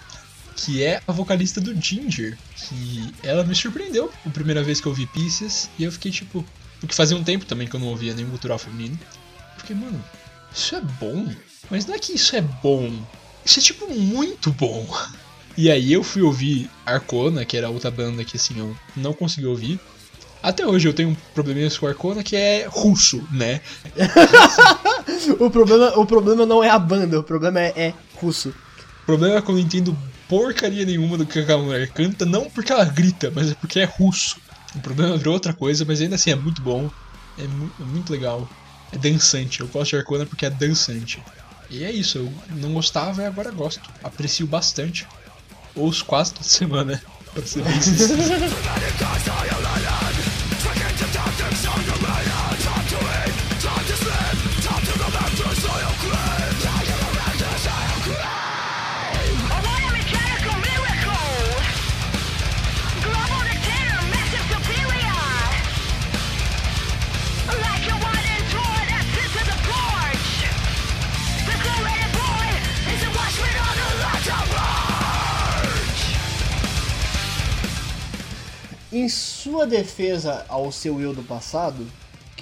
Que é a vocalista do Ginger. Que ela me surpreendeu a primeira vez que eu vi Pieces. E eu fiquei tipo. Porque fazia um tempo também que eu não ouvia nenhum cultural feminino. Eu fiquei, mano, isso é bom. Mas não é que isso é bom. Isso é tipo muito bom. (laughs) E aí eu fui ouvir Arcona, que era outra banda que assim eu não consegui ouvir. Até hoje eu tenho probleminhas com Arcona que é russo, né? (laughs) O problema, o problema não é a banda, o problema é, é russo. O problema é que eu não entendo porcaria nenhuma do que aquela mulher canta, não porque ela grita, mas é porque é russo. O problema virou outra coisa, mas ainda assim é muito bom, é, mu- é muito legal, é dançante. Eu gosto de Arcona porque é dançante. E é isso, eu não gostava e agora gosto. Aprecio bastante. Ouço quase toda semana, pra ser bem (laughs) sincero. (laughs) sua defesa ao seu eu do passado,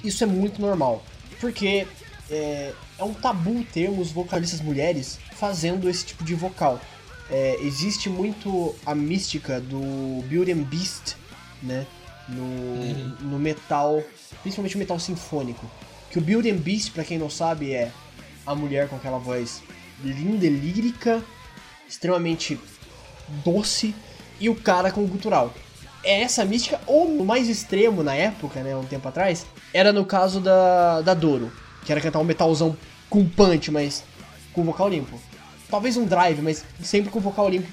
isso é muito normal. Porque é, é um tabu termos vocalistas mulheres fazendo esse tipo de vocal. É, existe muito a mística do Beauty and Beast, né? No, no metal, principalmente o metal sinfônico. Que o Beauty and Beast, pra quem não sabe, é a mulher com aquela voz linda e lírica, extremamente doce, e o cara com o gutural. É essa mística, ou no mais extremo na época, né, um tempo atrás, era no caso da, da Doro, que era cantar um metalzão com punch, mas com vocal limpo. Talvez um drive, mas sempre com vocal limpo.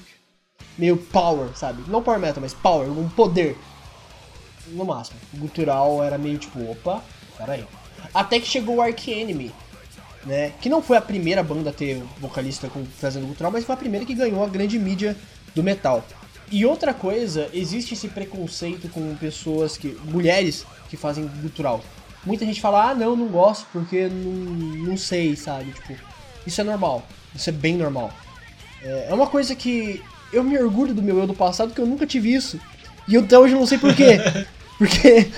Meio power, sabe? Não power metal, mas power, um poder. No máximo. O gutural era meio tipo, opa, peraí. Até que chegou o Ark Enemy, né? Que não foi a primeira banda a ter vocalista com, fazendo gutural, mas foi a primeira que ganhou a grande mídia do metal. E outra coisa, existe esse preconceito com pessoas que. mulheres que fazem gutural. Muita gente fala, ah não, não gosto porque não, não sei, sabe? Tipo, isso é normal. Isso é bem normal. É é uma coisa que eu me orgulho do meu eu do passado que eu nunca tive isso. E eu até hoje não sei porquê. (laughs) Porque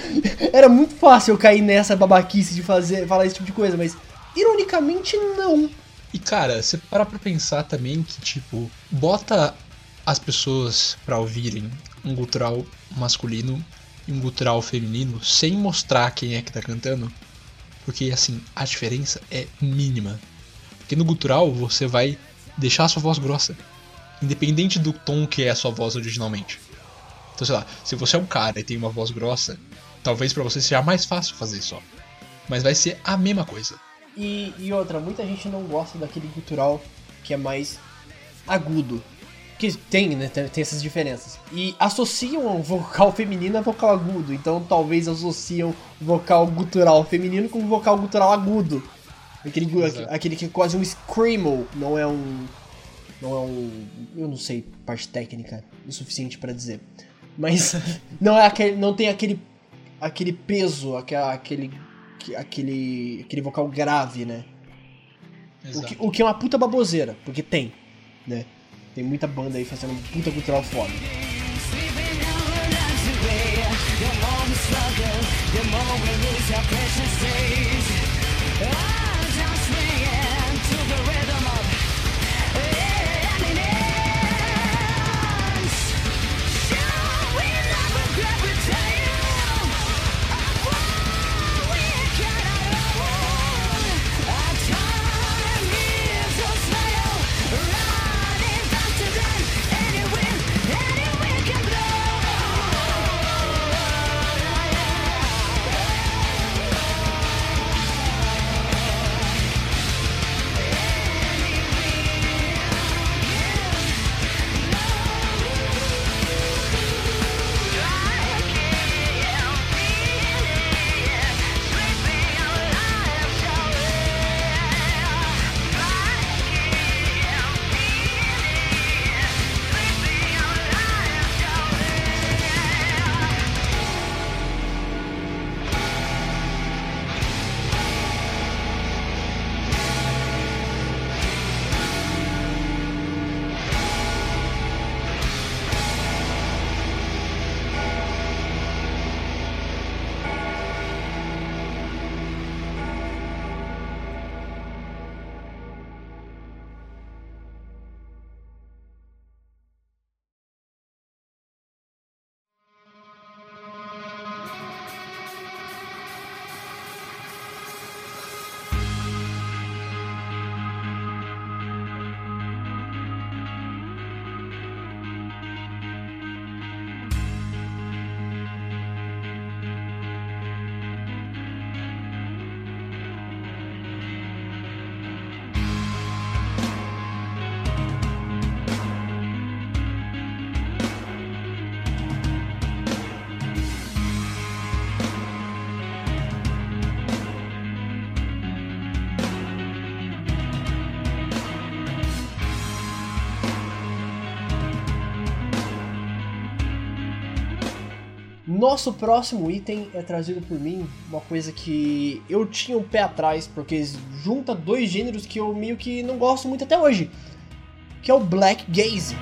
era muito fácil eu cair nessa babaquice de fazer, falar esse tipo de coisa, mas ironicamente não. E cara, você para pra pensar também que, tipo, bota as pessoas pra ouvirem um gutural masculino e um gutural feminino sem mostrar quem é que tá cantando. Porque, assim, a diferença é mínima. Porque no gutural você vai deixar a sua voz grossa. Independente do tom que é a sua voz originalmente. Então, sei lá, se você é um cara e tem uma voz grossa, talvez pra você seja mais fácil fazer só. Mas vai ser a mesma coisa. E, e outra, muita gente não gosta daquele gutural que é mais agudo. Que tem, né? Tem, essas diferenças. E associam o vocal feminino a vocal agudo. Então talvez associam o vocal gutural feminino com o vocal gutural agudo. Aquele, Exato. aquele que é quase um screamo, não é um. Não é um. Eu não sei parte técnica o suficiente pra dizer. Mas (laughs) não é aquele. Não tem aquele. aquele peso, aquela- aquele. aquele. aquele vocal grave, né? O que, o que é uma puta baboseira, porque tem, né? Tem muita banda aí fazendo puta cultural foda. Nosso próximo item é trazido por mim, uma coisa que eu tinha um pé atrás, porque junta dois gêneros que eu meio que não gosto muito até hoje, que é o Black Gaze.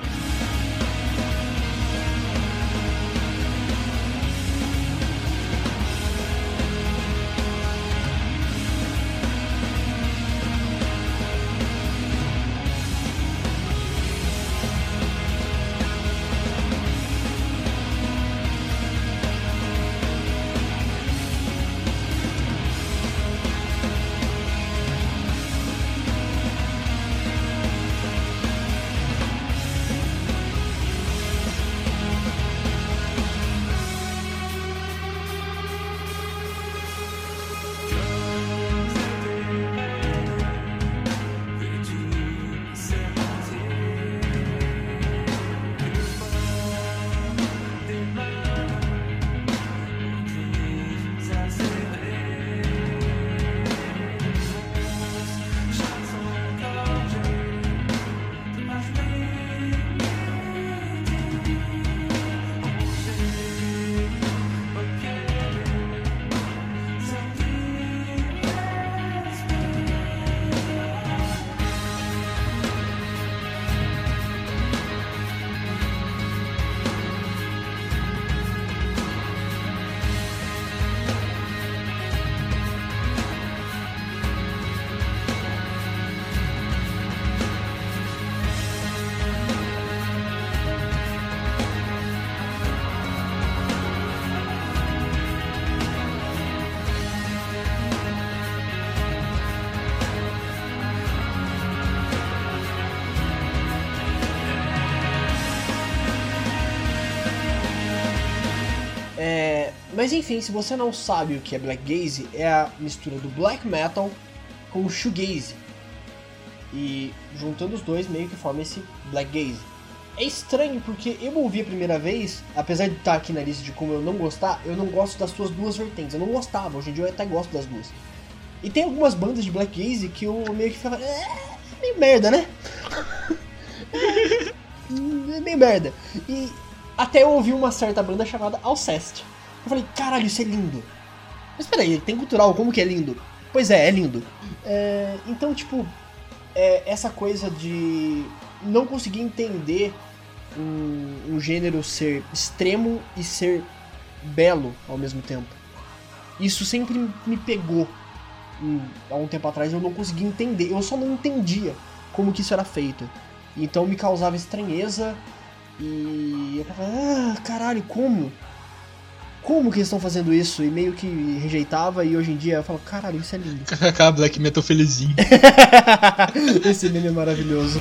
Mas enfim, se você não sabe o que é black gaze, é a mistura do black metal com o shoegaze. E juntando os dois meio que forma esse black gaze. É estranho porque eu ouvi a primeira vez, apesar de estar aqui na lista de como eu não gostar, eu não gosto das suas duas vertentes. Eu não gostava, hoje em dia eu até gosto das duas. E tem algumas bandas de black gaze que eu meio que ficava, é, meio merda, né? (laughs) é meio merda. E até eu ouvi uma certa banda chamada Alcest. Eu falei, caralho, isso é lindo. Mas peraí, tem cultural, como que é lindo? Pois é, é lindo. É, então, tipo, é, essa coisa de não conseguir entender um, um gênero ser extremo e ser belo ao mesmo tempo. Isso sempre me pegou. Hum, Há um tempo atrás eu não conseguia entender, eu só não entendia como que isso era feito. Então me causava estranheza e eu falava, ah, caralho, como? Como que eles estão fazendo isso? E meio que rejeitava e hoje em dia eu falo, caralho, isso é lindo. (laughs) Black Metal felizinho. (laughs) Esse meme é maravilhoso.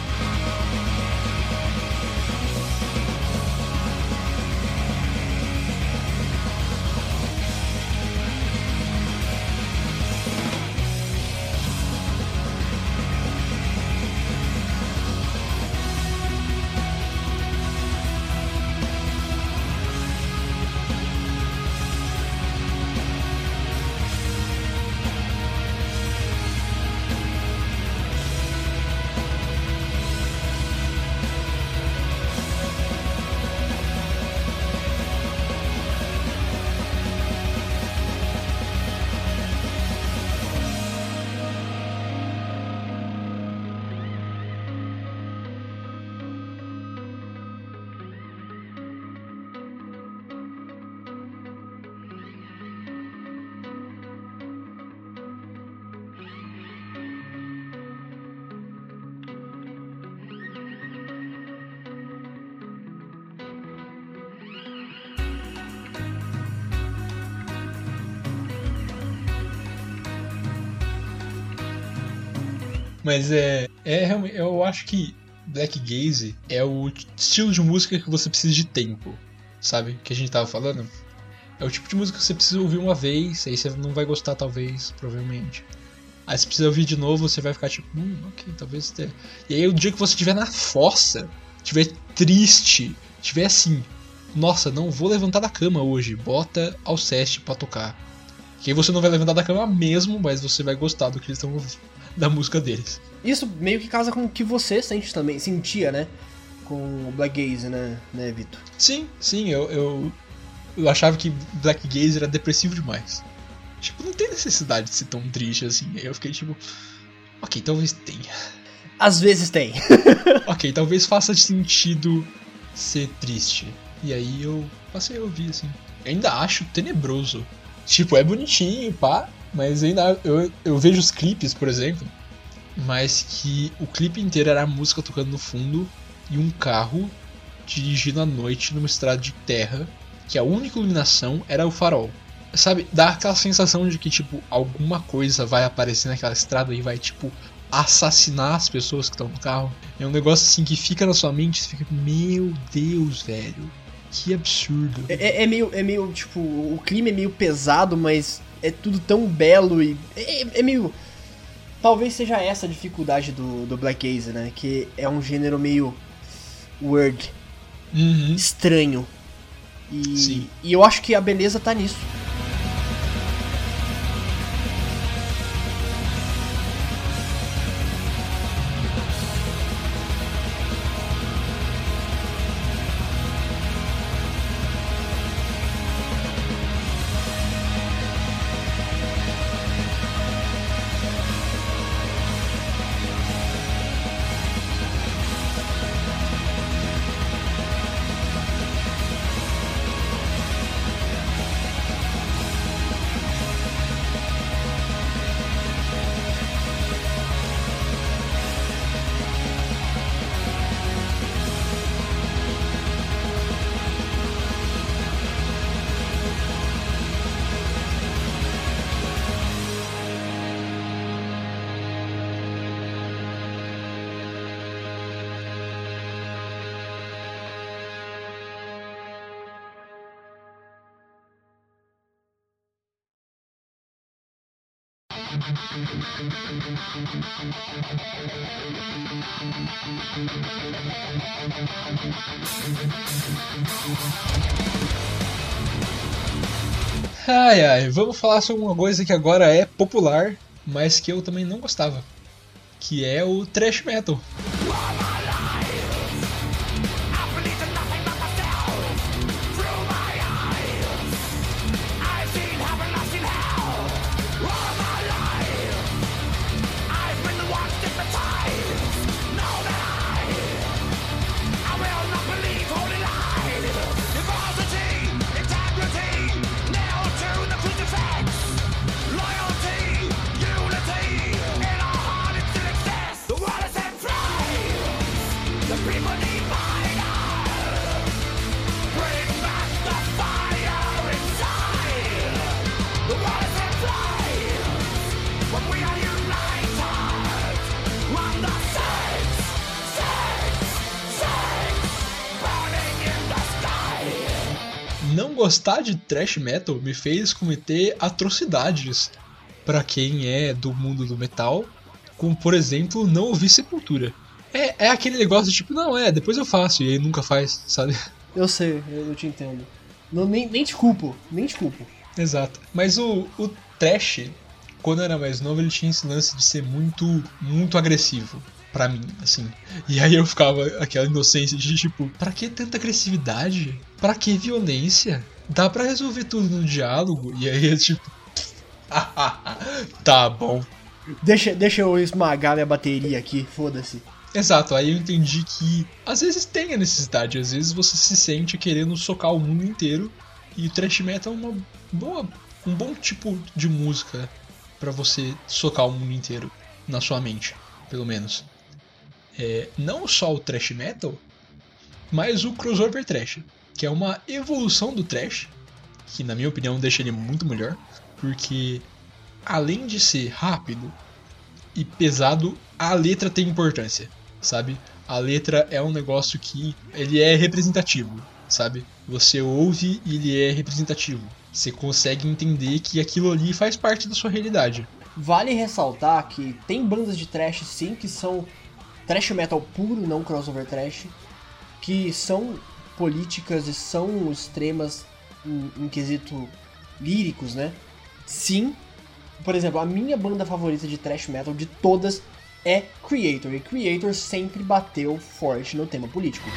Mas é, é realmente, eu acho que Black Gaze é o estilo de música que você precisa de tempo, sabe? Que a gente tava falando. É o tipo de música que você precisa ouvir uma vez, aí você não vai gostar, talvez, provavelmente. Aí você precisa ouvir de novo, você vai ficar tipo, hum, ok, talvez tenha. E aí o dia que você estiver na fossa, estiver triste, estiver assim, nossa, não vou levantar da cama hoje, bota ao Alceste pra tocar. Que aí você não vai levantar da cama mesmo, mas você vai gostar do que eles estão ouvindo, da música deles. Isso meio que casa com o que você sente também, sentia, né? Com o Black Gaze, né, né Vitor? Sim, sim, eu, eu, eu achava que Black Gaze era depressivo demais. Tipo, não tem necessidade de ser tão triste assim. Aí eu fiquei tipo, ok, talvez tenha. Às vezes tem. (laughs) Ok, talvez faça sentido ser triste. E aí eu passei a ouvir, assim. Eu ainda acho tenebroso. Tipo, é bonitinho, pá, mas ainda eu, eu vejo os clipes, por exemplo, mas que o clipe inteiro era a música tocando no fundo e um carro dirigindo à noite numa estrada de terra, que a única iluminação era o farol. Sabe, dá aquela sensação de que, tipo, alguma coisa vai aparecer naquela estrada e vai, tipo, assassinar as pessoas que estão no carro. É um negócio assim que fica na sua mente, você fica, meu Deus, velho. Que absurdo. É, é meio, é meio, tipo, o clima é meio pesado, mas é tudo tão belo e. É, é meio. Talvez seja essa a dificuldade do, do Black Gaze, né? Que é um gênero meio. weird, Uhum. estranho. E, Sim. e eu acho que a beleza tá nisso. Ai ai, vamos falar sobre uma coisa que agora é popular, mas que eu também não gostava. Que é o thrash metal. Gostar de thrash metal me fez cometer atrocidades pra quem é do mundo do metal, como por exemplo não ouvir Sepultura. É, é aquele negócio tipo, não, é, depois eu faço, e aí nunca faz, sabe? Eu sei, eu te entendo. Não, nem, nem te culpo, nem te culpo. Exato. Mas o, o Trash, quando eu era mais novo, ele tinha esse lance de ser muito, muito agressivo. Pra mim, assim. E aí eu ficava aquela inocência de tipo, pra que tanta agressividade? Pra que violência? Dá pra resolver tudo no diálogo? E aí é tipo. (laughs) tá bom. Deixa, deixa eu esmagar minha bateria aqui, foda-se. Exato, aí eu entendi que às vezes tem a necessidade, às vezes você se sente querendo socar o mundo inteiro e o thrash metal é uma boa, um bom tipo de música pra você socar o mundo inteiro na sua mente, pelo menos. É, não só o thrash metal, mas o crossover thrash, que é uma evolução do thrash, que na minha opinião deixa ele muito melhor, porque além de ser rápido e pesado, a letra tem importância, sabe? A letra é um negócio que ele é representativo, sabe? Você ouve e ele é representativo. Você consegue entender que aquilo ali faz parte da sua realidade. Vale ressaltar que tem bandas de trash sim que são trash metal puro, não crossover trash, que são políticas e são extremas em, em quesito líricos, né? Sim. Por exemplo, a minha banda favorita de thrash metal de todas é Creator, e Creator sempre bateu forte no tema político.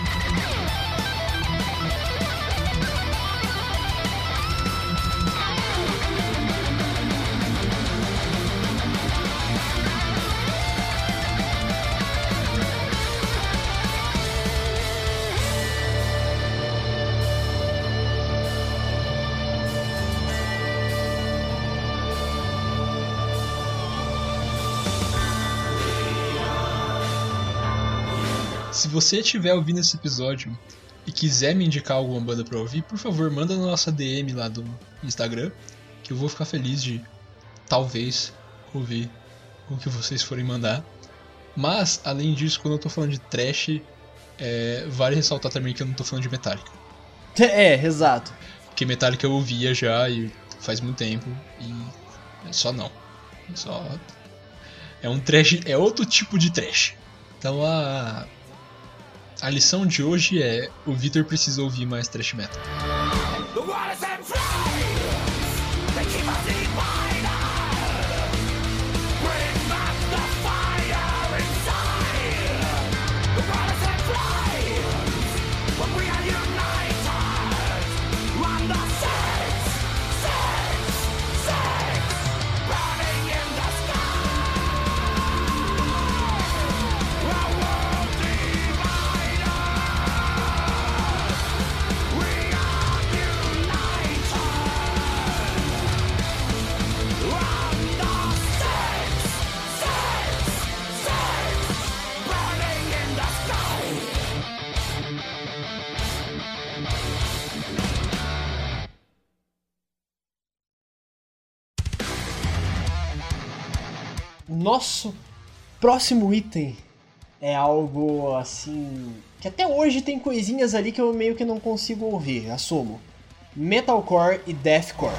Você estiver ouvindo esse episódio e quiser me indicar alguma banda pra ouvir, por favor, manda na nossa DM lá do Instagram, que eu vou ficar feliz de talvez ouvir o que vocês forem mandar. Mas, além disso, quando eu tô falando de trash, é, vale ressaltar também que eu não tô falando de Metallica. (laughs) É, exato. Porque Metallica eu ouvia já e faz muito tempo e é só não. É Só é um trash, é outro tipo de trash. Então a a lição de hoje é o Victor precisa ouvir mais trash metal. Nosso próximo item é algo assim. que até hoje tem coisinhas ali que eu meio que não consigo ouvir, assumo. Metalcore e Deathcore.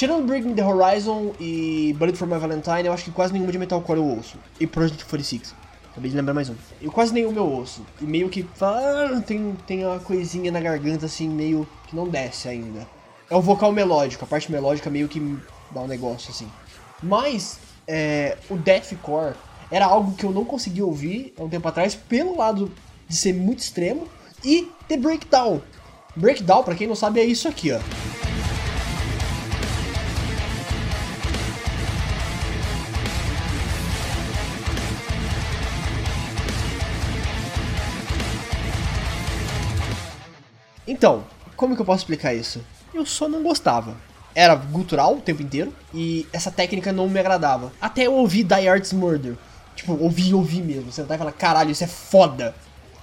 Tirando Me The Horizon e Bullet For My Valentine, eu acho que quase nenhuma de Metalcore eu ouço. E Project 46. Acabei de lembrar mais um. Eu quase nenhum eu ouço. E meio que ah, tem, tem uma coisinha na garganta assim, meio que não desce ainda. É o vocal melódico, a parte melódica meio que dá um negócio assim. Mas é, o deathcore era algo que eu não conseguia ouvir há um tempo atrás pelo lado de ser muito extremo e ter breakdown. Breakdown, pra quem não sabe, é isso aqui, ó. Então, como que eu posso explicar isso? Eu só não gostava. Era gutural o tempo inteiro e essa técnica não me agradava. Até eu ouvir Die Arts Murder. Tipo, ouvir, ouvir mesmo. Sentar e falar, caralho, isso é foda.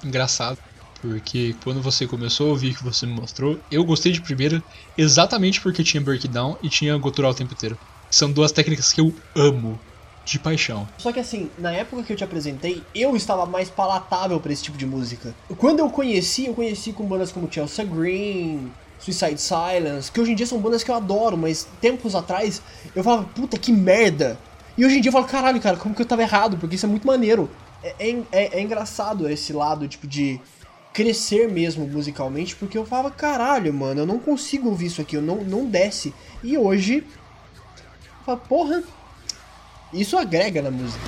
Engraçado, porque quando você começou a ouvir que você me mostrou, eu gostei de primeira exatamente porque tinha breakdown e tinha gutural o tempo inteiro. São duas técnicas que eu amo de paixão. Só que assim, na época que eu te apresentei, eu estava mais palatável pra esse tipo de música. Quando eu conheci, eu conheci com bandas como Chelsea Green, Suicide Silence, que hoje em dia são bandas que eu adoro, mas tempos atrás eu falava, puta que merda. E hoje em dia eu falo, caralho, cara, como que eu tava errado? Porque isso é muito maneiro. É, é, é- é engraçado esse lado, tipo, de crescer mesmo musicalmente, porque eu falava, caralho, mano, eu não consigo ouvir isso aqui, eu não, não desce. E hoje, eu falo, porra, isso agrega na música.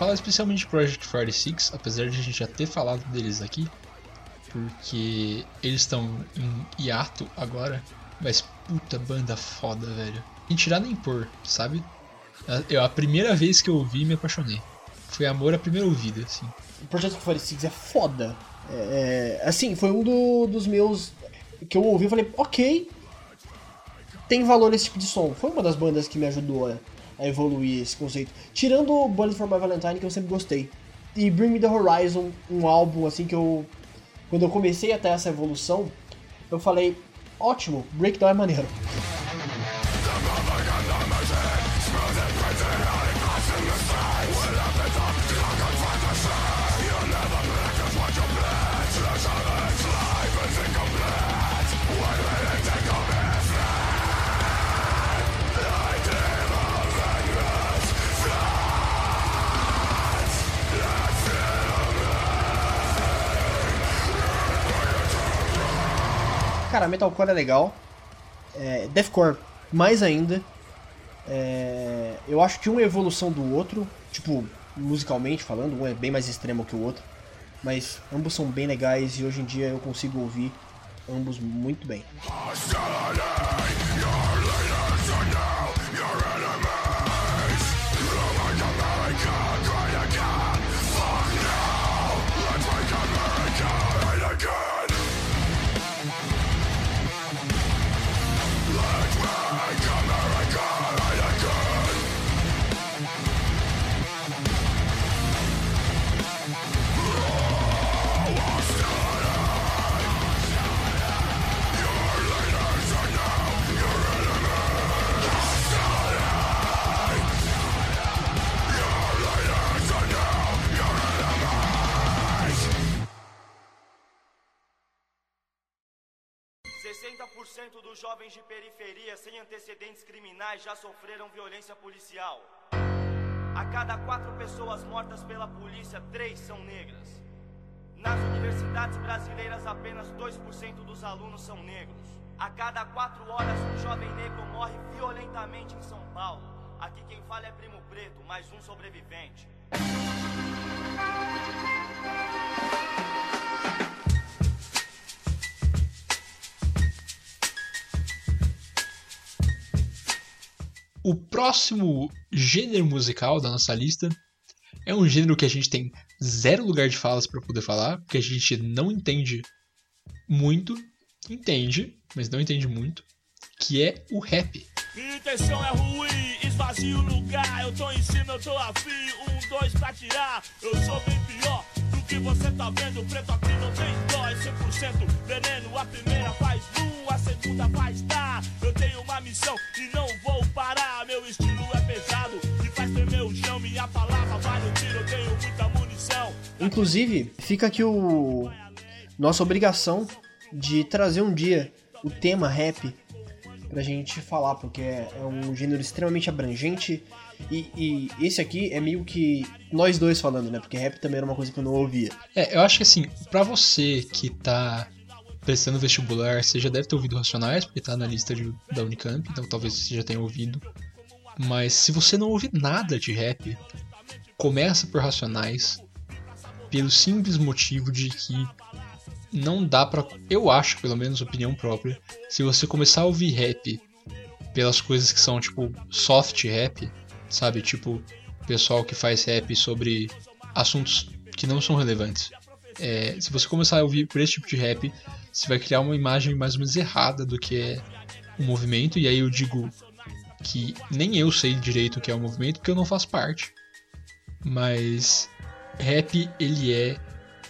Falar especialmente de Project 46, apesar de a gente já ter falado deles aqui, porque eles estão em hiato agora, mas puta banda foda, velho. Em tirar nem pôr, sabe? Eu, a primeira vez que eu ouvi, me apaixonei. Foi amor à primeira ouvida, assim. O Project 46 é foda. É, é, assim, foi um do- dos meus que eu ouvi e falei, ok, tem valor esse tipo de som. Foi uma das bandas que me ajudou a, a evoluir esse conceito. Tirando o Bullet for My Valentine, que eu sempre gostei. E Bring Me The Horizon, um álbum assim que eu... Quando eu comecei a ter essa evolução, eu falei, ótimo, Breakdown é maneiro. Cara, metalcore é legal. É, deathcore mais ainda. É, eu acho que um é evolução do outro, tipo, musicalmente falando, um é bem mais extremo que o outro. Mas ambos são bem legais e hoje em dia eu consigo ouvir ambos muito bem. Dos jovens de periferia sem antecedentes criminais já sofreram violência policial. A cada quatro pessoas mortas pela polícia, três são negras. Nas universidades brasileiras, apenas 2% dos alunos são negros. A cada quatro horas, um jovem negro morre violentamente em São Paulo. Aqui quem fala é Primo Preto, mais um sobrevivente. O próximo gênero musical da nossa lista é um gênero que a gente tem zero lugar de falas para poder falar, porque a gente não entende muito, entende, mas não entende muito, que é o rap. Intenção é ruim, esvazio o lugar. Eu tô em cima, eu tô afim. Um, dois pra tirar. Eu sou bem pior do que você tá vendo. Preto aqui não tem dó, é 100% veneno. A primeira faz a segunda faz tá. Tenho uma missão e não vou parar. Meu estilo é pesado e faz tremer o chão. Minha palavra vale o tiro, eu tenho muita munição. Inclusive, fica aqui o nossa obrigação de trazer um dia o tema rap pra gente falar, porque é é um gênero extremamente abrangente e, e esse aqui é meio que nós dois falando, né? Porque rap também era uma coisa que eu não ouvia. É, eu acho que assim, pra você que tá prestando vestibular, você já deve ter ouvido Racionais, porque tá na lista de- da Unicamp, então talvez você já tenha ouvido. Mas se você não ouve nada de rap, começa por Racionais, pelo simples motivo de que não dá pra. Eu acho, pelo menos, opinião própria, se você começar a ouvir rap pelas coisas que são tipo soft rap, sabe? Tipo, pessoal que faz rap sobre assuntos que não são relevantes. É, se você começar a ouvir por esse tipo de rap, você vai criar uma imagem mais ou menos errada do que é o movimento, e aí eu digo que nem eu sei direito o que é o movimento, porque eu não faço parte. Mas rap, ele é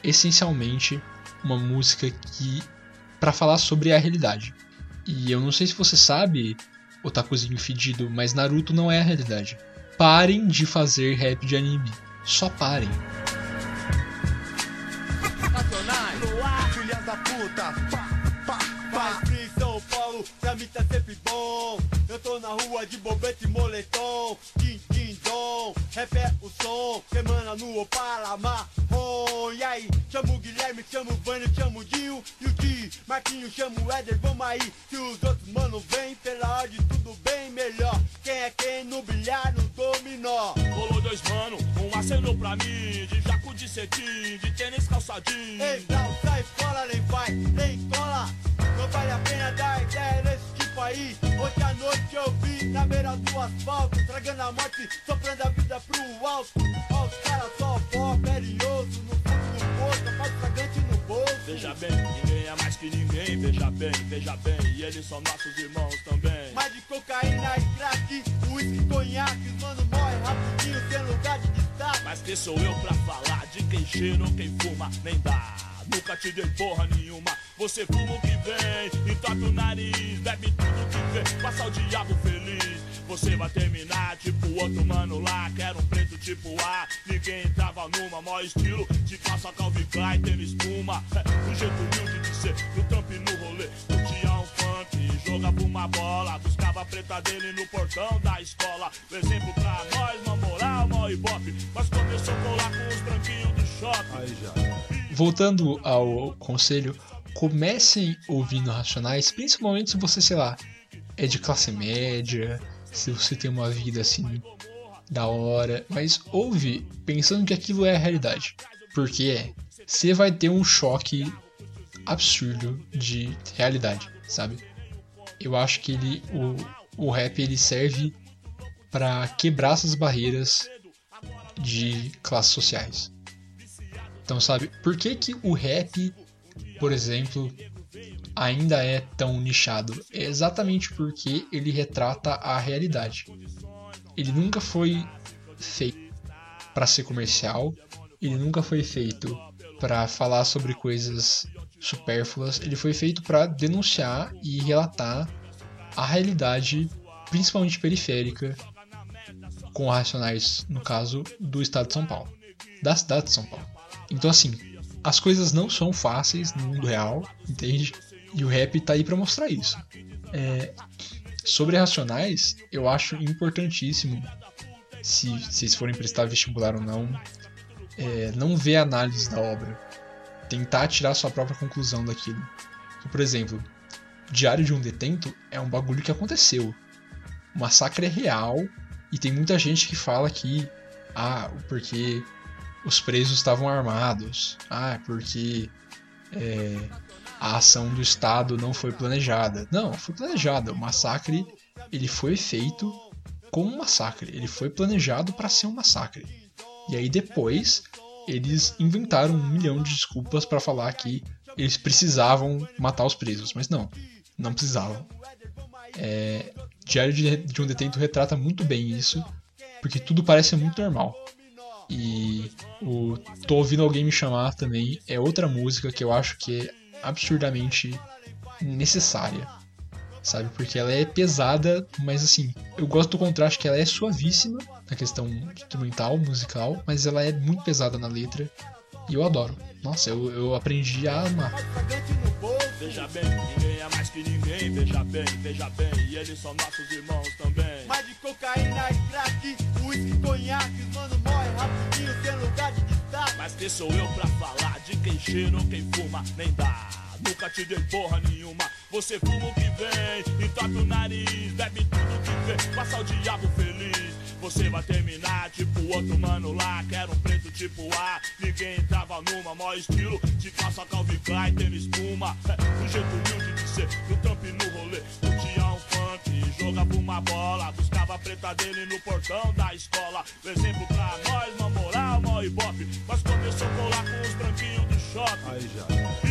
essencialmente uma música que para falar sobre a realidade. E eu não sei se você sabe, otakuzinho fedido, mas Naruto não é a realidade. Parem de fazer rap de anime. Só parem. Pra mim tá sempre bom. Eu tô na rua de bobete e moletom, tim, tim, dom, rap é o som, semana no Opala marrom. E aí, chamo o Guilherme, chamo o Vânio, chamo o Dinho e Marquinho, chamo o Éder, vamos aí. Se os outros mano vem, pela ordem tudo bem melhor. Quem é quem no bilhar, no dominó. Rolou dois mano, um acenou pra mim. De jaco de cetim, de tênis calçadinho. Ei, não sai fora, nem vai, nem cola. Não vale a pena dar ideia nesse tipo aí. Hoje à noite eu vi na beira do asfalto, tragando a morte, soprando a vida pro alto. Ó, os caras só pó, perioso, no fundo do poço, mais fragante no bolso. Veja bem, que ninguém. Veja bem, veja bem, e eles são nossos irmãos também. Mais de cocaína e crack, uísque, conhaque, os mano morre rapidinho, sem lugar de destaque. Mas quem sou eu pra falar de quem cheira ou quem fuma? Nem dá. Nunca te dei porra nenhuma. Você fuma o que vem, entope o nariz, bebe tudo que vê, passa o diabo feliz. Você vai terminar tipo outro mano lá, que era um preto tipo A. Ninguém entrava numa, maior estilo, de calça Calvin Klein, tênis espuma. É, um jeito humilde ser, no trampo e no rolê. Curtia um funk, jogava uma bola, buscava a preta dele no portão da escola. Um exemplo pra nós, uma moral, mó ibope. Mas começou a colar com os branquinhos do shopping. Voltando ao conselho, comecem ouvindo Racionais, principalmente se você, sei lá, é de classe média, se você tem uma vida assim da hora, mas ouve pensando que aquilo é a realidade. Porque é, você vai ter um choque absurdo de realidade, sabe? Eu acho que ele o, o rap ele serve para quebrar essas barreiras de classes sociais. Então, sabe, por que, que o rap, por exemplo, ainda é tão nichado? É exatamente porque ele retrata a realidade. Ele nunca foi feito para ser comercial, ele nunca foi feito para falar sobre coisas supérfluas, ele foi feito para denunciar e relatar a realidade, principalmente periférica, com racionais, no caso, do estado de São Paulo, da cidade de São Paulo. Então, assim, as coisas não são fáceis no mundo real, entende? E o rap tá aí pra mostrar isso. É, sobre racionais, eu acho importantíssimo, se vocês forem prestar vestibular ou não, é, não ver a análise da obra. Tentar tirar sua própria conclusão daquilo. Por exemplo, Diário de um Detento é um bagulho que aconteceu. O massacre é real e tem muita gente que fala que, ah, porque os presos estavam armados, ah, porque é, a ação do Estado não foi planejada. Não, foi planejada. O massacre ele foi feito como um massacre. Ele foi planejado para ser um massacre. E aí depois eles inventaram um milhão de desculpas para falar que eles precisavam matar os presos, mas não, não precisavam. É, Diário de, de um Detento retrata muito bem isso, porque tudo parece muito normal. E o Tô Ouvindo Alguém Me Chamar também é outra música que eu acho que é absurdamente necessária, sabe? Porque ela é pesada, mas assim, eu gosto do contraste que ela é suavíssima na questão instrumental, musical, mas ela é muito pesada na letra e eu adoro. Nossa, eu, eu aprendi a amar. Veja bem, ninguém é mais que ninguém. Veja bem, veja bem, e eles são nossos irmãos também. Mais de cocaína, crack, uísque, conhaque, mano, morre rapidinho, sem lugar de destaque. Mas quem sou eu pra falar de quem cheira ou quem fuma? Nem dá. Nunca te dei porra nenhuma. Você fuma o que vem, entope o nariz, bebe tudo que vem, passa o diabo feliz. Você vai terminar tipo outro mano lá, que era um preto tipo A. Ninguém entrava numa, maior estilo, de calça Calvin Klein, tênis espuma. É, um jeito humilde de ser, no trampo e no rolê. Curtia um funk, jogava uma bola, buscava a preta dele no portão da escola. Exemplo pra nós, uma moral, mó ibope. Mas começou a colar com os branquinhos do shopping. Aí já.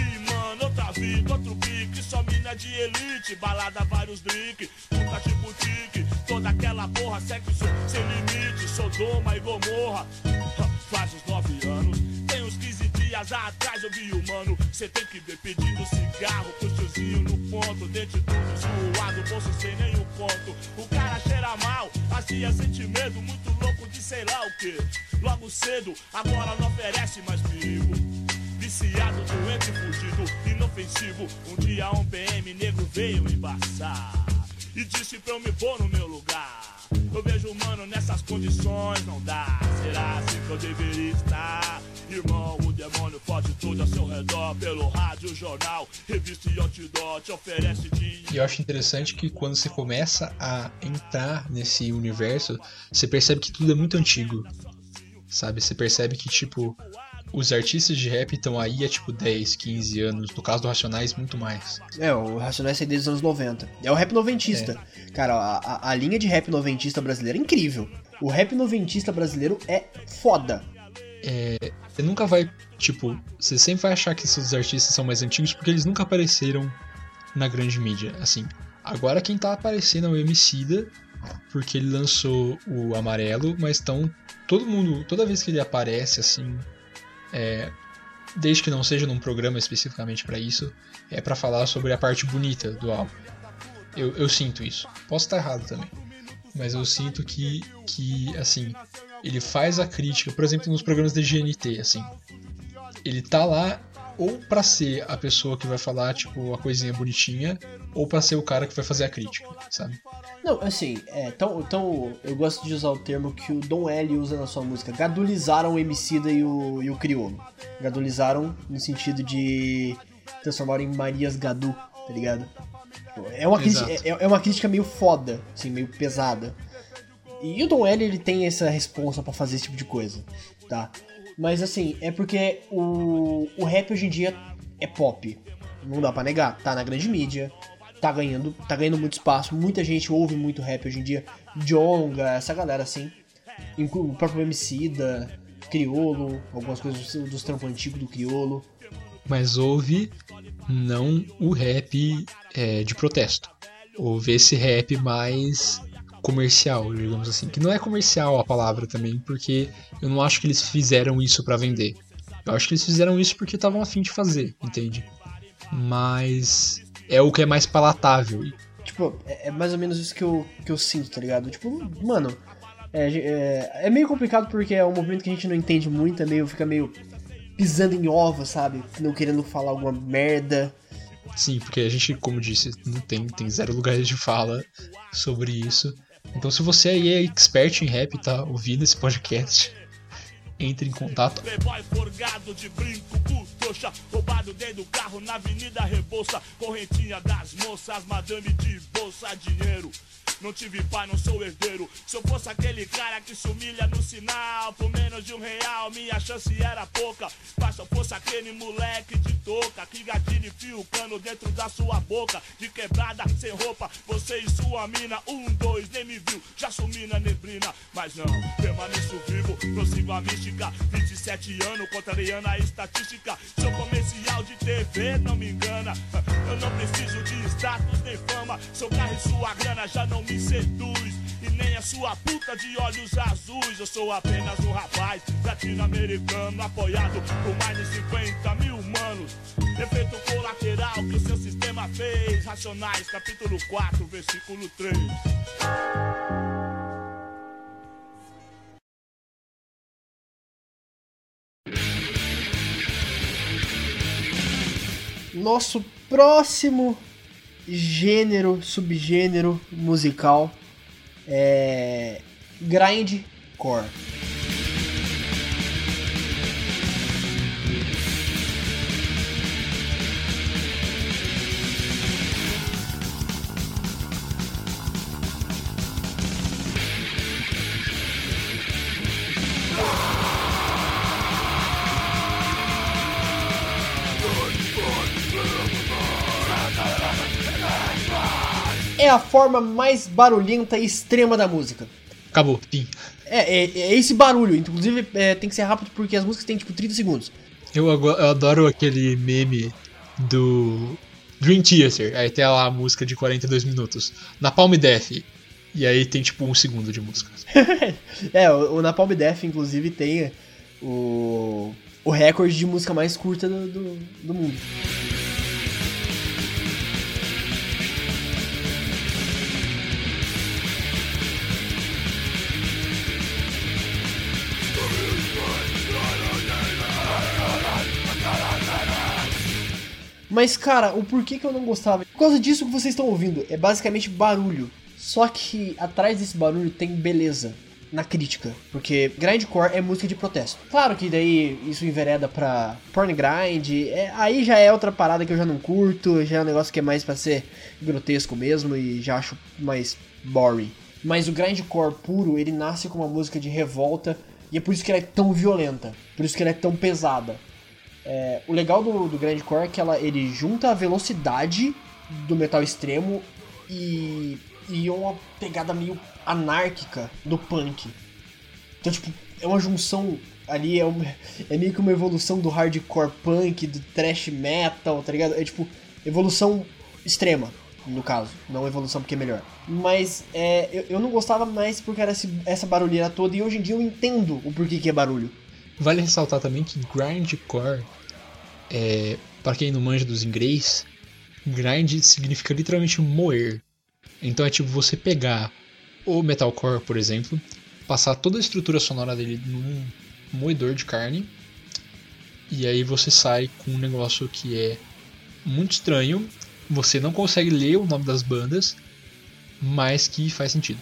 E vida, outro pique, só mina de elite, balada, vários drink, puta de boutique, toda aquela porra, sexo sem limite, Sodoma e Gomorra. (laughs) Faz uns nove anos, tem uns 15 dias atrás eu vi o mano, cê tem que ver pedindo cigarro pro tiozinho no ponto, dente tudo zoado, bolso sem nenhum ponto. O cara cheira mal, fazia sentir medo, muito louco de sei lá o que. Logo cedo, agora não oferece mais perigo. Viciado, doente, fugido, inofensivo. Um dia um PM negro veio embaçar e disse pra eu me pôr no meu lugar. Eu vejo, mano, nessas condições não dá. Será assim que eu deveria estar? Irmão, o demônio pode tudo ao seu redor. Pelo rádio, jornal, revista e outdoor te oferece dinheiro. E eu acho interessante que quando você começa a entrar nesse universo, você percebe que tudo é muito antigo. Sabe? Você percebe que, tipo, os artistas de rap estão aí há, tipo, 10, 15 anos. No caso do Racionais, muito mais. É, o Racionais é desde os anos 90. É o rap noventista. Cara, a, a- linha de rap noventista brasileira é incrível. O rap noventista brasileiro é foda. Você nunca vai, tipo, você sempre vai achar que esses artistas são mais antigos porque eles nunca apareceram na grande mídia, assim. Agora quem tá aparecendo é o Emicida, porque ele lançou o Amarelo, mas então todo mundo, toda vez que ele aparece, assim, é, desde que não seja num programa especificamente pra isso, é pra falar sobre a parte bonita do álbum. Eu, eu sinto isso. Posso estar errado também. Mas eu sinto que, que, assim, ele faz a crítica, por exemplo, nos programas de GNT, assim. Ele tá lá ou pra ser a pessoa que vai falar, tipo, a coisinha bonitinha, ou pra ser o cara que vai fazer a crítica, sabe? Não, assim, é, então, então eu gosto de usar o termo que o Dom L usa na sua música. Gadulizaram o Emicida e o, e o Criolo. Gadulizaram no sentido de transformar em Marias Gadu, tá ligado? É uma, crítica, é, é uma crítica meio foda, assim, meio pesada. E o Dom L, ele tem essa responsa pra fazer esse tipo de coisa, tá? Mas assim, é porque o, o rap hoje em dia é pop. Não dá pra negar, tá na grande mídia, tá ganhando, tá ganhando muito espaço, muita gente ouve muito rap hoje em dia. Jonga, essa galera assim. O próprio Emicida, Criolo, algumas coisas dos, trampos antigos do Criolo. Mas houve não o rap é, de protesto. Houve esse rap mais comercial, digamos assim. Que não é comercial a palavra também, porque eu não acho que eles fizeram isso pra vender. Eu acho que eles fizeram isso porque estavam afim de fazer, entende? Mas é o que é mais palatável. Tipo, é, é mais ou menos isso que eu, que eu sinto, tá ligado? Tipo, mano, é, é, é meio complicado porque é um movimento que a gente não entende muito, é meio, fica meio pisando em ovos, sabe? Não querendo falar alguma merda. Sim, porque a gente, como disse, não tem, tem zero lugares de fala sobre isso. Então se você aí é expert em rap e tá ouvindo esse podcast, entre em contato. Roubado dentro do carro na avenida Rebouça Correntinha das moças, madame de bolsa Dinheiro não tive pai, não sou herdeiro. Se eu fosse aquele cara que se humilha no sinal, por menos de um real, minha chance era pouca. Mas se eu fosse aquele moleque de touca, que gatilho e fio cano dentro da sua boca, de quebrada, sem roupa, você e sua mina, um, dois, nem me viu, já sumi na neblina. Mas não, permaneço vivo, prossigo a mística, 27 anos, contrariando a estatística. Seu comercial de TV não me engana. Eu não preciso de status nem fama. Seu carro e sua grana já não me seduz. E nem a sua puta de olhos azuis. Eu sou apenas um rapaz latino-americano apoiado por mais de 50 mil humanos. Efeito colateral que o seu sistema fez. Racionais, capítulo 4, versículo 3. Nosso próximo gênero, subgênero musical é grindcore. É a forma mais barulhenta e extrema da música. Acabou, fim. É, é, é esse barulho. Inclusive, é, tem que ser rápido porque as músicas têm tipo 30 segundos. Eu, eu adoro aquele meme do Dream Theater. Aí tem lá a música de 42 minutos. Na Palm Death. E aí tem tipo um segundo de música. (laughs) É, o, o Napalm Death, inclusive, tem o, o recorde de música mais curta do, do, do mundo. Mas, cara, o porquê que eu não gostava? Por causa disso que vocês estão ouvindo, é basicamente barulho. Só que atrás desse barulho tem beleza na crítica, porque grindcore é música de protesto. Claro que daí isso envereda pra porn grind, é, aí já é outra parada que eu já não curto, já é um negócio que é mais pra ser grotesco mesmo e já acho mais boring. Mas o grindcore puro, ele nasce com uma música de revolta e é por isso que ela é tão violenta, por isso que ela é tão pesada. É, o legal do, do grindcore é que ela, ele junta a velocidade do metal extremo e, e uma pegada meio anárquica do punk. Então, tipo, é uma junção ali, é, uma- é meio que uma evolução do hardcore punk, do thrash metal, tá ligado? É tipo, evolução extrema, no caso. Não evolução porque é melhor. Mas é, eu, eu não gostava mais porque era esse- essa barulheira toda e hoje em dia eu entendo o porquê que é barulho. Vale ressaltar também que grindcore, é, para quem não manja dos inglês, grind significa literalmente moer. Então é tipo você pegar o metalcore, por exemplo, passar toda a estrutura sonora dele num moedor de carne, e aí você sai com um negócio que é muito estranho, você não consegue ler o nome das bandas, mas que faz sentido.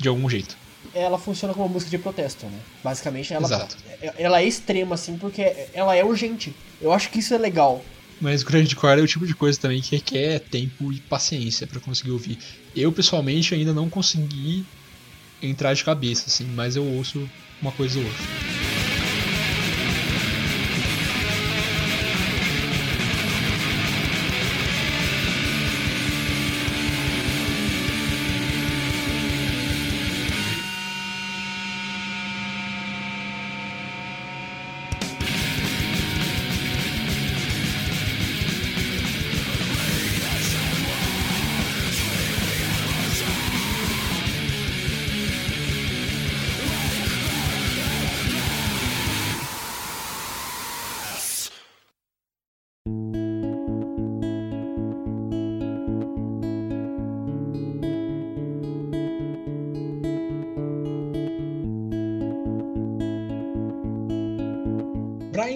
De algum jeito. Ela funciona como uma música de protesto, né? Basicamente, ela, Exato. ela é extrema, assim, porque ela é urgente. Eu acho que isso é legal. Mas o grindcore é o tipo de coisa também que requer tempo e paciência pra conseguir ouvir. Eu, pessoalmente, ainda não consegui entrar de cabeça, assim, mas eu ouço uma coisa ou outra.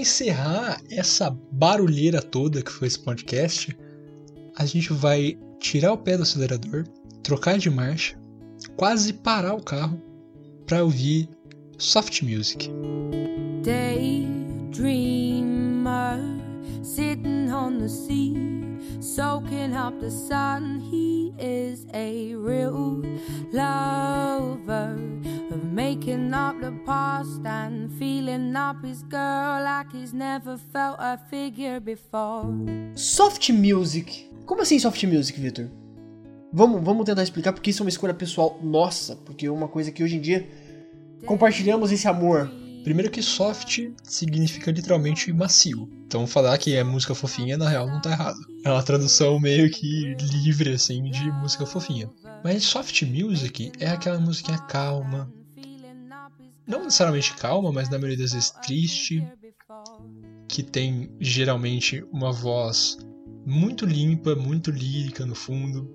Encerrar essa barulheira toda que foi esse podcast, a gente vai tirar o pé do acelerador, trocar de marcha, quase parar o carro pra ouvir soft music. daydreamer sitting on the sea soaking up the sun he is a real lover of making up the past and feeling up his girl like he's never felt a figure before Soft music. Como assim soft music, Victor? Vamos, vamos tentar explicar porque isso é uma escolha pessoal nossa, porque é uma coisa que hoje em dia compartilhamos esse amor Primeiro que soft significa literalmente macio. Então falar que é música fofinha, na real, não tá errado. É uma tradução meio que livre, assim, de música fofinha. Mas soft music é aquela musiquinha calma. Não necessariamente calma, mas na maioria das vezes triste. Que tem geralmente uma voz muito limpa, muito lírica no fundo.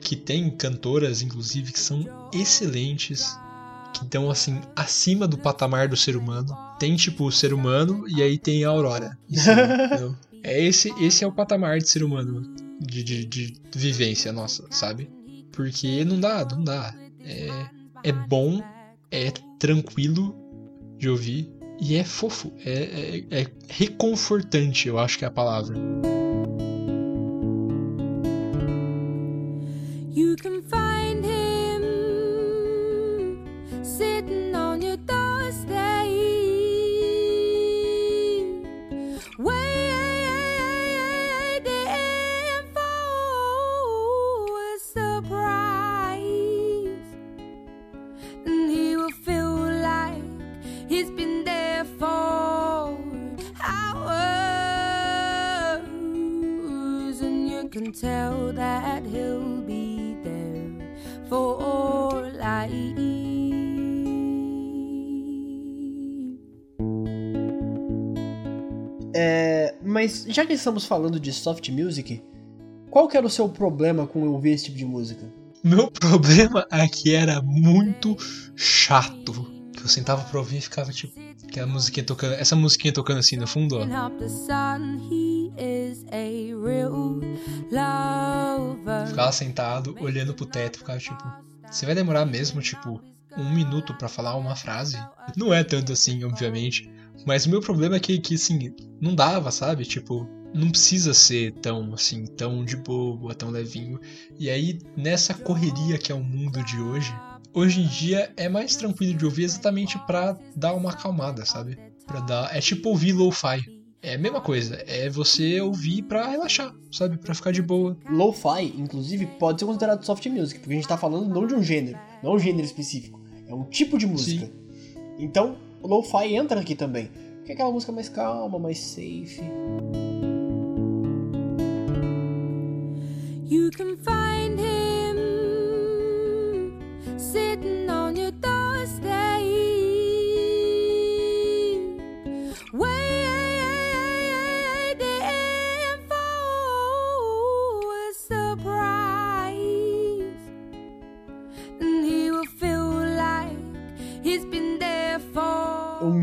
Que tem cantoras, inclusive, que são excelentes que estão assim acima do patamar do ser humano. Tem tipo o ser humano e aí tem a Aurora. (laughs) é esse, esse é o patamar de ser humano de, de, de vivência nossa, sabe? Porque não dá, não dá. É, é bom, é tranquilo de ouvir e é fofo, é, é, é reconfortante, eu acho que é a palavra. Já que estamos falando de soft music, qual que era o seu problema com ouvir esse tipo de música? Meu problema é que era muito chato. Que eu sentava pra ouvir e ficava tipo. Que a musiquinha tocando. Essa musiquinha tocando assim no fundo, ó. Ficava sentado, olhando pro teto, ficava tipo. Você vai demorar mesmo, tipo, um minuto pra falar uma frase? Não é tanto assim, obviamente. Mas o meu problema é que, que assim, não dava, sabe? Tipo, não precisa ser tão, assim, tão de boa, tão levinho. E aí, nessa correria que é o mundo de hoje, hoje em dia é mais tranquilo de ouvir exatamente pra dar uma acalmada, sabe? Pra dar. É tipo ouvir lo-fi. É a mesma coisa, é você ouvir pra relaxar, sabe? Pra ficar de boa. Lo-fi, inclusive, pode ser considerado soft music, porque a gente tá falando não de um gênero, não um gênero específico, é um tipo de música. Então, lo-fi entra aqui também, que é aquela música mais calma, mais safe. You can find him sitting on your doorstep,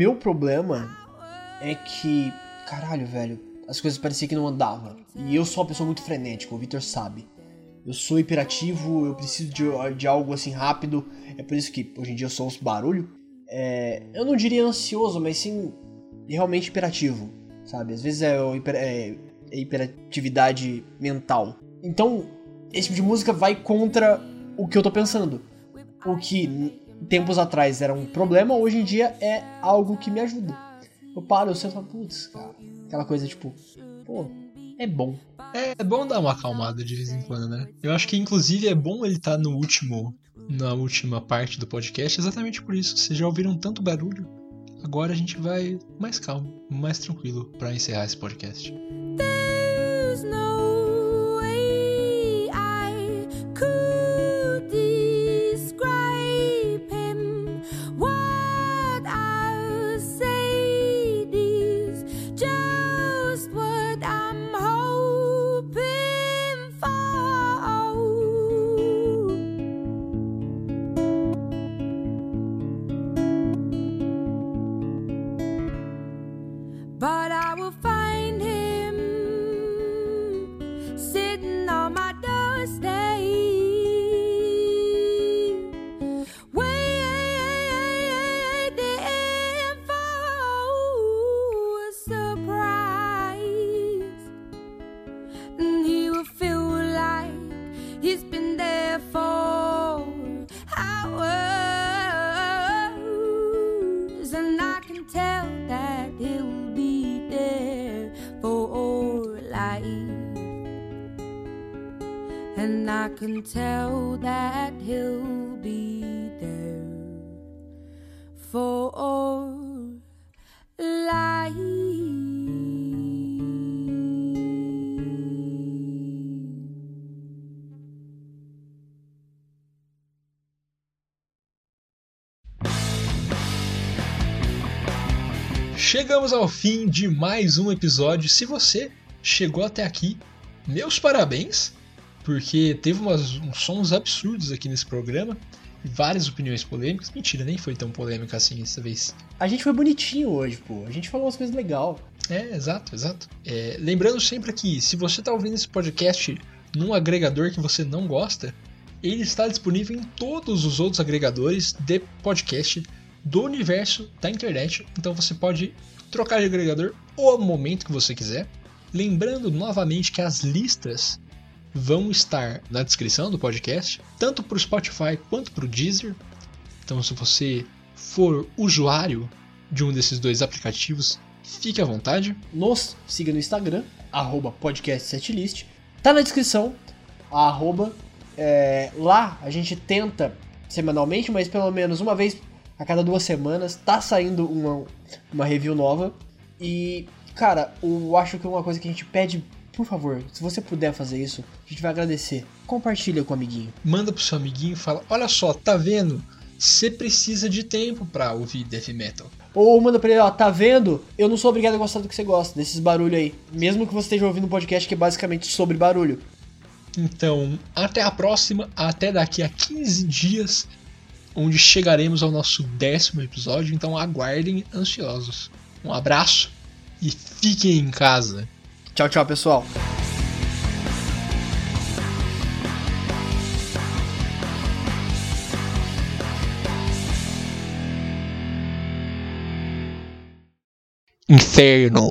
meu problema é que, caralho, velho, as coisas pareciam que não andavam. E eu sou uma pessoa muito frenética, o Victor sabe. Eu sou hiperativo, eu preciso de, de algo assim rápido. É por isso que hoje em dia eu sou uns barulho. É, eu não diria ansioso, mas sim realmente hiperativo, sabe? Às vezes é, hiper- é- é hiperatividade mental. Então, esse tipo de música vai contra o que eu tô pensando. O que tempos atrás era um problema, hoje em dia é algo que me ajuda. Eu paro, eu sento e falo, putz, cara. Aquela coisa tipo, pô, é bom. É bom dar uma acalmada de vez em quando, né? Eu acho que inclusive é bom ele estar no último, na última parte do podcast, exatamente por isso. Vocês já ouviram tanto barulho. Agora a gente vai mais calmo, mais tranquilo pra encerrar esse podcast. Chegamos ao fim de mais um episódio. Se você chegou até aqui, meus parabéns, porque teve umas, uns sons absurdos aqui nesse programa. Várias opiniões polêmicas. Mentira, nem foi tão polêmica assim dessa vez. A gente foi bonitinho hoje, pô. A gente falou umas coisas legais. É, exato, exato. É, lembrando sempre que se você está ouvindo esse podcast num agregador que você não gosta, ele está disponível em todos os outros agregadores de podcast do universo da internet. Então você pode trocar de agregador o momento que você quiser. Lembrando novamente que as listas vão estar na descrição do podcast, tanto para o Spotify quanto para o Deezer. Então, se você for usuário de um desses dois aplicativos, fique à vontade. Nos siga no Instagram, podcastsetlist. Tá na descrição, arroba. É, lá a gente tenta semanalmente, mas pelo menos uma vez a cada duas semanas tá saindo uma, uma review nova. E, cara, eu acho que uma coisa que a gente pede, por favor, se você puder fazer isso, a gente vai agradecer. Compartilha com o amiguinho. Manda pro seu amiguinho e fala: Olha só, tá vendo? Você precisa de tempo pra ouvir death metal. Ou manda pra ele, ó, tá vendo? Eu não sou obrigado a gostar do que você gosta, desses barulhos aí. Mesmo que você esteja ouvindo um podcast que é basicamente sobre barulho. Então, até a próxima, até daqui a 15 dias, onde chegaremos ao nosso décimo episódio. Então, aguardem ansiosos. Um abraço e fiquem em casa. Tchau, tchau, pessoal. Inferno.